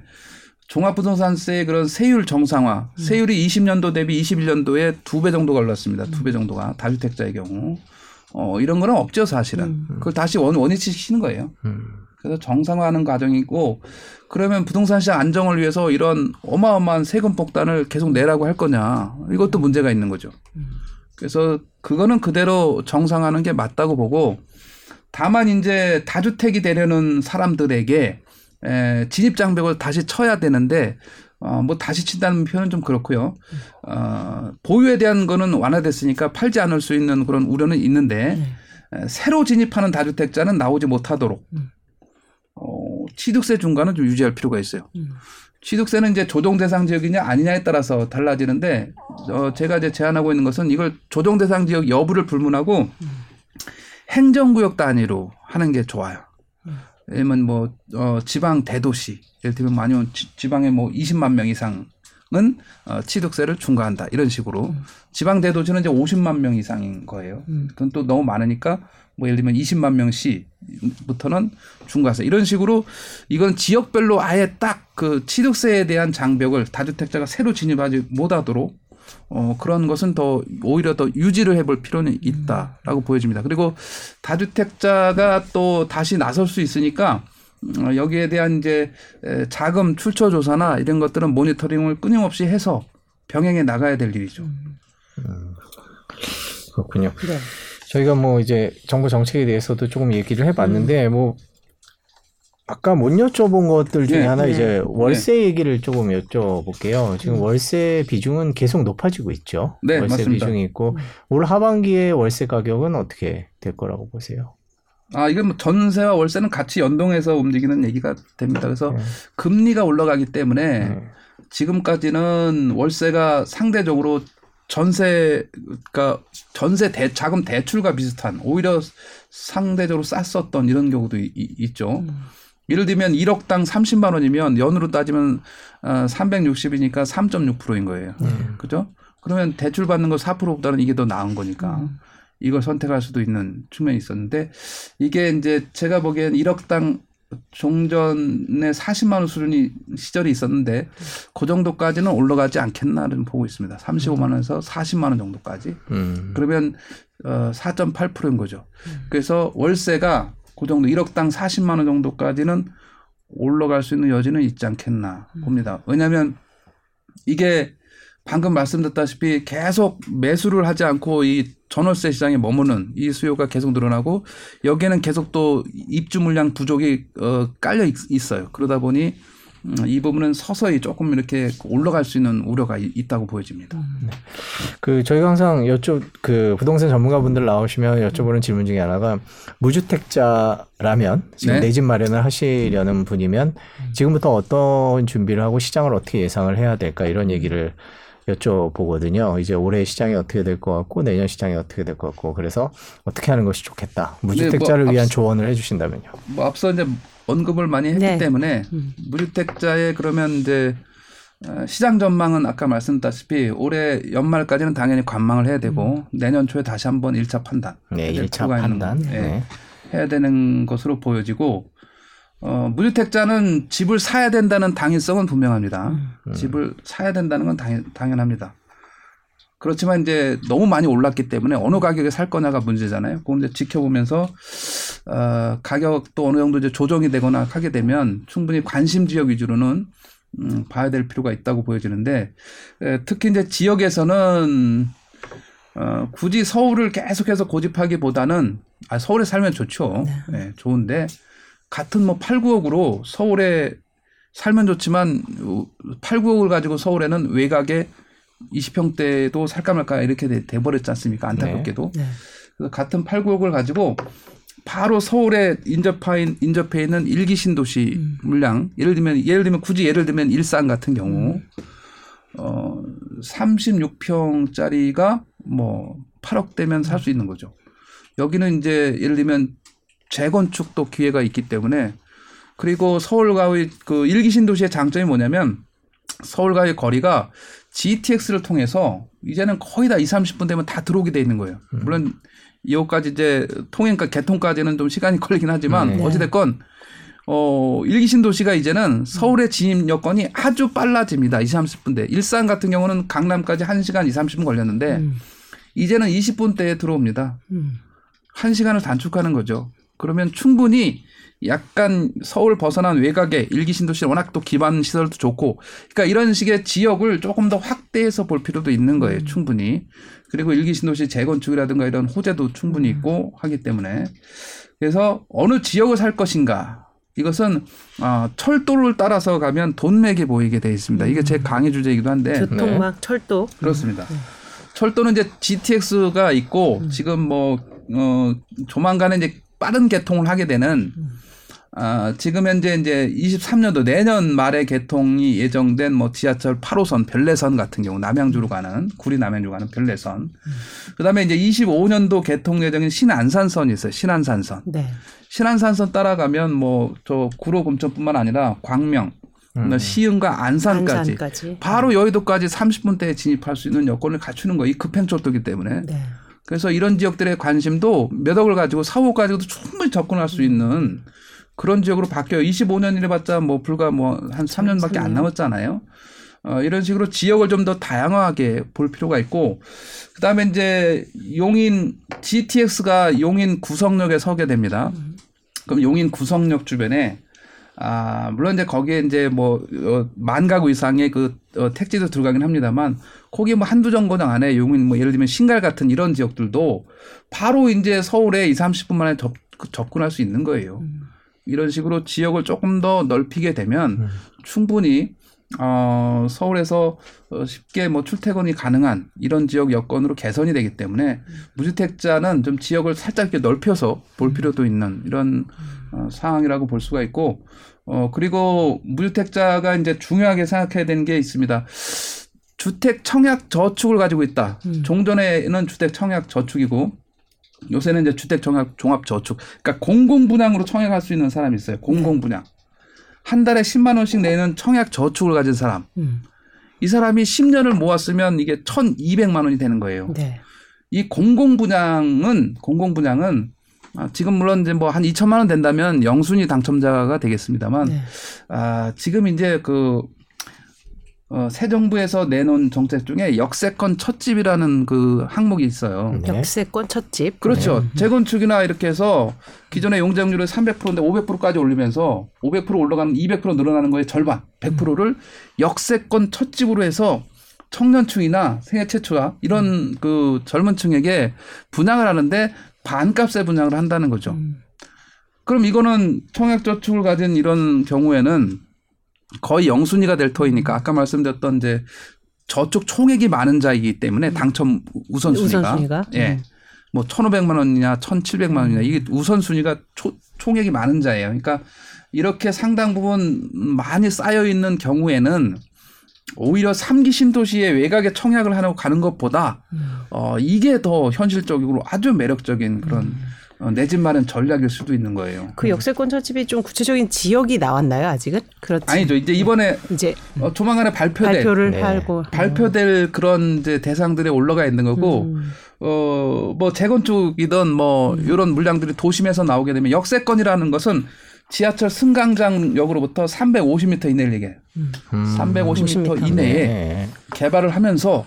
종합부동산세의 그런 세율 정상화, 음. 세율이 20년도 대비 21년도에 두 배 정도가 올랐습니다. 두배 음. 정도가 다주택자의 경우. 어, 이런 거는 없죠, 사실은. 음. 그걸 다시 원, 원위치 시키는 거예요. 음. 그래서 정상화하는 과정이고 그러면 부동산 시장 안정을 위해서 이런 어마어마한 세금 폭탄을 계속 내라고 할 거냐 이것도 문제가 있는 거죠. 그래서 그거는 그대로 정상화하는 게 맞다고 보고 다만 이제 다주택이 되려는 사람들에게 에, 진입 장벽을 다시 쳐야 되는데 어, 뭐 다시 친다는 표현은 좀 그렇고요. 어, 보유에 대한 거는 완화됐으니까 팔지 않을 수 있는 그런 우려는 있는데 에, 새로 진입하는 다주택자는 나오지 못하도록 어, 취득세 중간은 좀 유지할 필요가 있어요. 음. 취득세는 이제 조정 대상 지역이냐 아니냐에 따라서 달라지는데 어, 제가 이제 제안하고 있는 것은 이걸 조정 대상 지역 여부를 불문하고 행정구역 단위로 하는 게 좋아요. 왜냐면 뭐 어, 지방 대도시 예를 들면 아니면 지- 지방에 뭐 20만 명 이상은 어, 취득세를 중과한다 이런 식으로 지방 대도시는 이제 50만 명 이상인 거예요. 음. 그건 또 너무 많으니까 뭐 예를 들면 20만 명씩부터는 중과세 이런 식으로 이건 지역별로 아예 딱 그 취득세에 대한 장벽을 다주택자가 새로 진입하지 못하도록 어 그런 것은 더 오히려 더 유지를 해볼 필요는 있다라고 보여집니다. 그리고 다주택자가 또 다시 나설 수 있으니까 어, 여기에 대한 이제 에, 자금 출처 조사나 이런 것들은 모니터링을 끊임없이 해서 병행해 나가야 될 일이죠. 그렇군요. 네. 저희가 뭐 이제 정부 정책에 대해서도 조금 얘기를 해봤는데 뭐 아까 못 여쭤본 것들 중에 네. 하나 네. 이제 월세 얘기를 조금 여쭤볼게요. 지금 월세 비중은 계속 높아지고 있죠. 네, 월세 맞습니다. 비중이 있고 올 하반기에 월세 가격은 어떻게 될 거라고 보세요? 아, 이건 뭐 전세와 월세는 같이 연동해서 움직이는 얘기가 됩니다. 그래서 네. 금리가 올라가기 때문에 네. 지금까지는 월세가 상대적으로 전세가 전세 대 자금 대출과 비슷한 오히려 상대적으로 쌌었던 이런 경우도 이- 이- 있죠. 예를 들면 1억당 30만 원이면 연으로 따지면 어, 360이니까 3.6%인 거예요. 그죠? 그러면 대출 받는 거 4%보다는 이게 더 나은 거니까 이걸 선택할 수도 있는 측면이 있었는데 이게 이제 제가 보기엔 1억당 종전에 40만 원 수준이 시절이 있었는데 그 정도까지는 올라가지 않겠나를 보고 있습니다. 35만 원에서 40만 원 정도까지. 음. 그러면 어 4.8%인 거죠. 그래서 월세가 그 정도 1억당 40만 원 정도까지는 올라갈 수 있는 여지는 있지 않겠나 봅니다. 왜냐하면 이게 방금 말씀드렸다시피 계속 매수를 하지 않고 이 전월세 시장에 머무는 이 수요가 계속 늘어나고 여기에는 계속 또 입주 물량 부족이 어 깔려 있, 있어요. 그러다 보니 음, 이 부분은 서서히 조금 이렇게 올라갈 수 있는 우려가 이- 있다고 보여집니다. 그 저희가 항상 여쭤 그 부동산 전문가분들 나오시면 여쭤보는 질문 중에 하나가 무주택자라면 지금 네. 내집 마련을 하시려는 분이면 지금부터 어떤 준비를 하고 시장을 어떻게 예상을 해야 될까 이런 얘기를 여쭤보거든요. 이제 올해 시장이 어떻게 될 것 같고 내년 시장이 어떻게 될 것 같고 그래서 어떻게 하는 것이 좋겠다. 무주택자를 네, 뭐 위한 앞서- 조언을 해주신다면요. 뭐 앞서 이제 언급을 많이 했기 네. 때문에 무주택자의 그러면 이제 어, 시장 전망은 아까 말씀드렸다시피 올해 연말까지는 당연히 관망을 해야 되고 내년 초에 다시 한번 1차 판단 네, 해야 될 1차 필요가 있는 판단. 거- 예, 네. 해야 되는 것으로 보여지고 어, 무주택자는 집을 사야 된다는 당위성은 분명합니다. 집을 사야 된다는 건 당연, 당연합니다. 그렇지만 이제 너무 많이 올랐기 때문에 어느 가격에 살 거냐가 문제잖아요. 그건 이제 지켜보면서 어, 가격도 어느 정도 이제 조정이 되거나 하게 되면 충분히 관심 지역 위주로는 음, 봐야 될 필요가 있다고 보여지는데 에, 특히 이제 지역에서는 어, 굳이 서울을 계속해서 고집하기보다는 아, 서울에 살면 좋죠. 예, 좋은데 같은 뭐 8, 9억으로 서울에 살면 좋지만 8, 9억을 가지고 서울에는 외곽에 20평대도 살까 말까 이렇게 돼, 돼버렸지 않습니까? 안타깝게도. 네. 그래서 같은 8, 9억을 가지고 바로 서울에 인접해, 인접해 있는 일기 신도시 물량 예를 들면 예를 들면 굳이 예를 들면 일산 같은 경우 어 36평짜리가 뭐 8억 대면 살 수 있는 거죠. 여기는 이제 예를 들면 재건축도 기회가 있기 때문에 그리고 서울과의 그 일기 신도시의 장점이 뭐냐면 서울과의 거리가 GTX를 통해서 이제는 거의 다 2, 30분 되면 다 들어오게 돼 있는 거예요. 물론 이호까지 이제 통행까 개통까지는 좀 시간이 걸리긴 하지만 네. 어찌됐건 어, 일기 신도시가 이제는 서울의 진입 여건이 아주 빨라집니다. 2, 30분대. 일산 같은 경우는 강남까지 1시간 2, 30분 걸렸는데 음. 이제는 20분대에 들어옵니다. 음. 1시간을 단축하는 거죠. 그러면 충분히 약간 서울 벗어난 외곽에 일기 신도시 워낙 또 기반 시설도 좋고 그러니까 이런 식의 지역을 조금 더 확대해서 볼 필요도 있는 거예요. 충분히. 그리고 일기 신도시 재건축이라든가 이런 호재도 충분히 있고 하기 때문에 그래서 어느 지역을 살 것인가 이것은 아, 철도를 따라서 가면 돈맥이 보이게 돼 있습니다. 이게 제 강의 주제이기도 한데 교통막, 철도. 그렇습니다. 철도는 이제 GTX가 있고 지금 뭐 어, 조만간에 이제 빠른 개통을 하게 되는 아, 지금 현재 이제 23년도 내년 말에 개통이 예정된 뭐 지하철 8호선 별내선 같은 경우 남양주로 가는 구리 남양주로 가는 별내선. 그다음에 이제 25년도 개통 예정인 신안산선이 있어요. 신안산선. 네. 신안산선 따라가면 뭐 저 구로 금천뿐만 아니라 광명, 시흥과 안산까지 안산까지. 바로 여의도까지 30분대에 진입할 수 있는 여건을 갖추는 거예요. 이 급행철도기 때문에. 네. 그래서 이런 지역들의 관심도 몇 억을 가지고 4억 가지고도 충분히 접근할 수 있는 그런 지역으로 바뀌어요. 25년이래 봤자 뭐 불과 뭐 한 3년밖에 안 남았잖아요. 어, 이런 식으로 지역을 좀 더 다양하게 볼 필요가 있고 그 다음에 이제 용인 GTX가 용인 구성역에 서게 됩니다. 그럼 용인 구성역 주변에 아, 물론 이제 거기에 이제 뭐, 어, 만 가구 이상의 그, 어, 택지도 들어가긴 합니다만, 거기 뭐 한두 정거장 안에 용인 뭐 예를 들면 신갈 같은 이런 지역들도 바로 이제 서울에 2, 30분 만에 접, 접근할 수 있는 거예요. 이런 식으로 지역을 조금 더 넓히게 되면 음. 충분히 어, 서울에서 어, 쉽게 뭐 출퇴근이 가능한 이런 지역 여건으로 개선이 되기 때문에 무주택자는 좀 지역을 살짝 이렇게 넓혀서 볼 필요도 있는 이런 어, 상황이라고 볼 수가 있고 어, 그리고 무주택자가 이제 중요하게 생각해야 되는 게 있습니다. 주택 청약 저축을 가지고 있다. 음. 종전에는 주택 청약 저축이고 요새는 이제 주택 청약 종합 저축. 그러니까 공공 분양으로 청약할 수 있는 사람이 있어요. 공공 분양. 한 달에 10만 원씩 내는 청약 저축을 가진 사람. 음. 이 사람이 10년을 모았으면 이게 1,200만 원이 되는 거예요. 네. 이 공공 분양은 공공 분양은 아, 지금 물론 이제 뭐 한 2천만 원 된다면 영순위 당첨자가 되겠습니다만 네. 아, 지금 이제 그, 어, 새 정부에서 내놓은 정책 중에 역세권 첫집이라는 그 항목이 있어요. 네. 역세권 첫집. 그렇죠. 재건축이나 이렇게 해서 기존의 용적률을 300%인데 500%까지 올리면서 500% 올라가는 200% 늘어나는 거의 절반, 100%를 역세권 첫집으로 해서 청년층이나 생애 최초와 이런 그 젊은 층에게 분양을 하는데 반값에 분양을 한다는 거죠. 음. 그럼 이거는 청약저축을 가진 이런 경우에는 거의 영순위가 될 터이니까 아까 말씀드렸던 이제 저축 총액이 많은 자이기 때문에 당첨 우선순위가, 우선순위가? 예. 음. 뭐 1,500만 원이냐 1,700만 원이냐 이게 우선순위가 초- 총액이 많은 자예요. 그러니까 이렇게 상당 부분 많이 쌓여 있는 경우에는 오히려 삼기 신도시에 외곽에 청약을 하려고 가는 것보다 음. 어 이게 더 현실적으로 아주 매력적인 그런 음. 어, 내집 마련 전략일 수도 있는 거예요. 그 역세권 첫집이 좀 구체적인 지역이 나왔나요 아직은? 그렇지. 아니죠. 이제 이번에 이제 어, 조만간에 발표될 발표를 네. 하고 발표될 그런 이제 대상들에 올라가 있는 거고 음. 어뭐 재건축이든 뭐 이런 물량들이 도심에서 나오게 되면 역세권이라는 것은 지하철 승강장역으로부터 350m 이내를 얘기해요. 음. 350m 50m 이내에 네. 개발을 하면서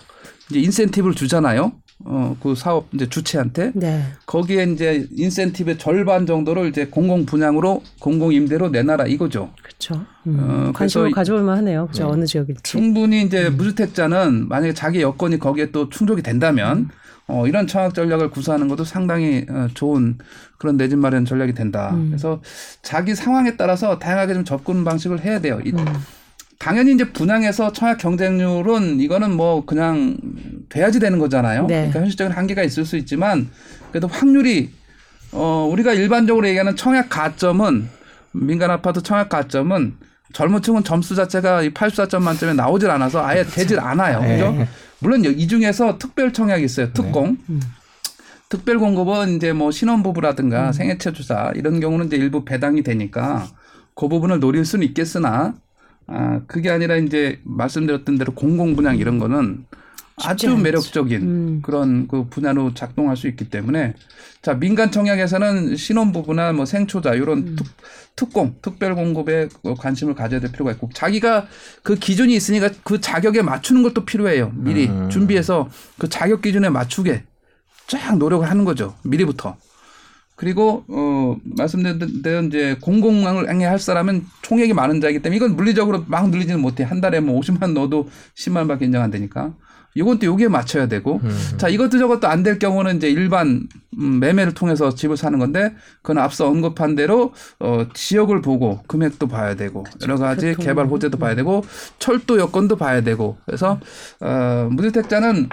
이제 인센티브를 주잖아요. 어 그 사업 이제 주체한테 네. 거기에 이제 인센티브의 절반 정도를 이제 공공 분양으로 공공 임대로 내놔라 이거죠. 그렇죠. 음. 어, 관심을 가져올 만하네요. 그죠? 어느 지역일지. 충분히 이제 음. 무주택자는 만약에 자기 여건이 거기에 또 충족이 된다면 음. 어, 이런 청약 전략을 구사하는 것도 상당히 어, 좋은 그런 내집 마련 전략이 된다. 음. 그래서 자기 상황에 따라서 다양하게 좀 접근 방식을 해야 돼요. 이- 음. 당연히 이제 분양에서 청약 경쟁률은 이거는 뭐 그냥 돼야지 되는 거잖아요. 네. 그러니까 현실적인 한계가 있을 수 있지만 그래도 확률이 어 우리가 일반적으로 얘기하는 청약 가점은 민간 아파트 청약 가점은 젊은 층은 점수 자체가 이 84점 만점에 나오질 않아서 아예 되질 않아요. 네. 그죠? 물론 이 중에서 특별 청약이 있어요. 특공. 음. 특별 공급은 이제 뭐 신혼부부라든가 생애체 주사 이런 경우는 이제 일부 배당이 되니까 그 부분을 노릴 수는 있겠으나 아 그게 아니라 이제 말씀드렸던 대로 공공 분양 이런 거는 아주 않죠. 매력적인 음. 그런 그 분야로 작동할 수 있기 때문에 자 민간 청약에서는 신혼부부나 뭐 생초자 이런 음. 특, 특공 특별 공급에 그 관심을 가져야 될 필요가 있고 자기가 그 기준이 있으니까 그 자격에 맞추는 것도 필요해요 미리 음. 준비해서 그 자격 기준에 맞추게 쫙 노력을 하는 거죠 미리부터 그리고 어 말씀드린 대로 이제 공공항을 행할 사람은 총액이 많은 자이기 때문에 이건 물리적으로 막 늘리지는 못해. 한 달에 뭐 50만 원 넣어도 10만 원밖에 인정 안 되니까. 이건 또 여기에 맞춰야 되고. 음. 자 이것도 저것도 안 될 경우는 이제 일반 음, 매매를 통해서 집을 사는 건데 그건 앞서 언급한 대로 어 지역을 보고 금액도 봐야 되고 여러 가지 교통. 개발 호재도 봐야 되고 철도 여건도 봐야 되고. 그래서 어 무주택자는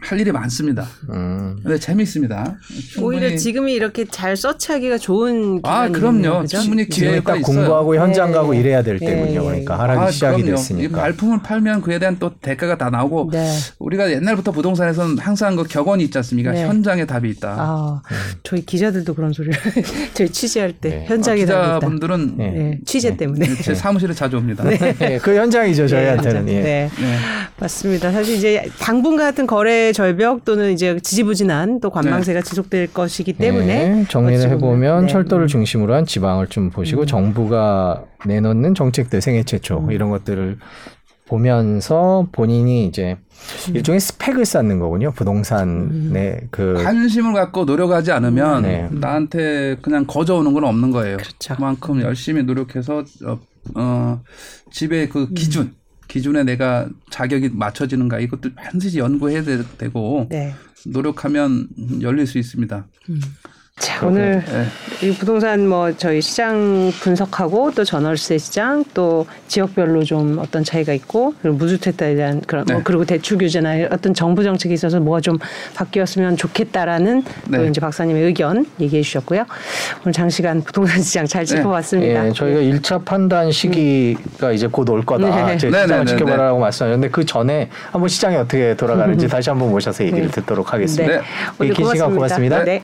할 일이 많습니다. 음. 근데 재미있습니다. 오히려 지금이 이렇게 잘 서치하기가 좋은 아. 그럼요. 그죠? 충분히 기회가 있어요. 공부하고 현장 네. 가고 일해야 될 네. 때군요. 그러니까 하락이 아, 시작이 그럼요. 이 됐으니까. 발품을 팔면 그에 대한 또 대가가 다 나오고 네. 우리가 옛날부터 부동산에서는 항상 그 격언이 있지 않습니까? 네. 현장에 답이 있다. 아, 저희 기자들도 그런 소리를 저희 취재할 때 네. 현장에 답이 있다. 기자분들은 네. 네, 취재 때문에. 제 사무실에 자주 옵니다. 네, 그 현장이죠 저희한테는. 네, 예. 네. 네. 맞습니다. 사실 이제 당분간 같은 거래 절벽 또는 이제 지지부진한 또 관망세가 지속될 것이기 때문에 네, 정리를 해보면 네. 철도를 중심으로 한 지방을 좀 보시고 음. 정부가 내놓는 정책들 생애 최초 이런 것들을 보면서 본인이 이제 일종의 스펙을 쌓는 거군요. 부동산의 그 관심을 갖고 노력하지 않으면 네. 나한테 그냥 거저오는 건 없는 거예요. 그렇죠. 그만큼 열심히 노력해서 어, 어 집의 그 기준 기준에 내가 자격이 맞춰지는가 이것도 반드시 연구해야 되, 고 네. 노력하면 열릴 수 있습니다. 자, 오늘 네. 이 부동산 뭐 저희 시장 분석하고 또 전월세 시장 또 지역별로 좀 어떤 차이가 있고 그리고 무주택자에 대한 그런 뭐 네. 그리고 대출 규제나 어떤 정부 정책에 있어서 뭐가 좀 바뀌었으면 좋겠다라는 또 네. 이제 박사님의 의견 얘기해 주셨고요. 오늘 장시간 부동산 시장 잘 네. 짚어봤습니다. 예, 저희가 일차 판단 시기가 이제 곧 올 거다. 네. 제 네, 시장을 네, 네, 지켜보라고 말씀하셨는데 그 전에 한번 시장이 어떻게 돌아가는지 다시 한번 모셔서 얘기를 네. 듣도록 하겠습니다. 네. 예, 오늘 긴 시간 고맙습니다. 네.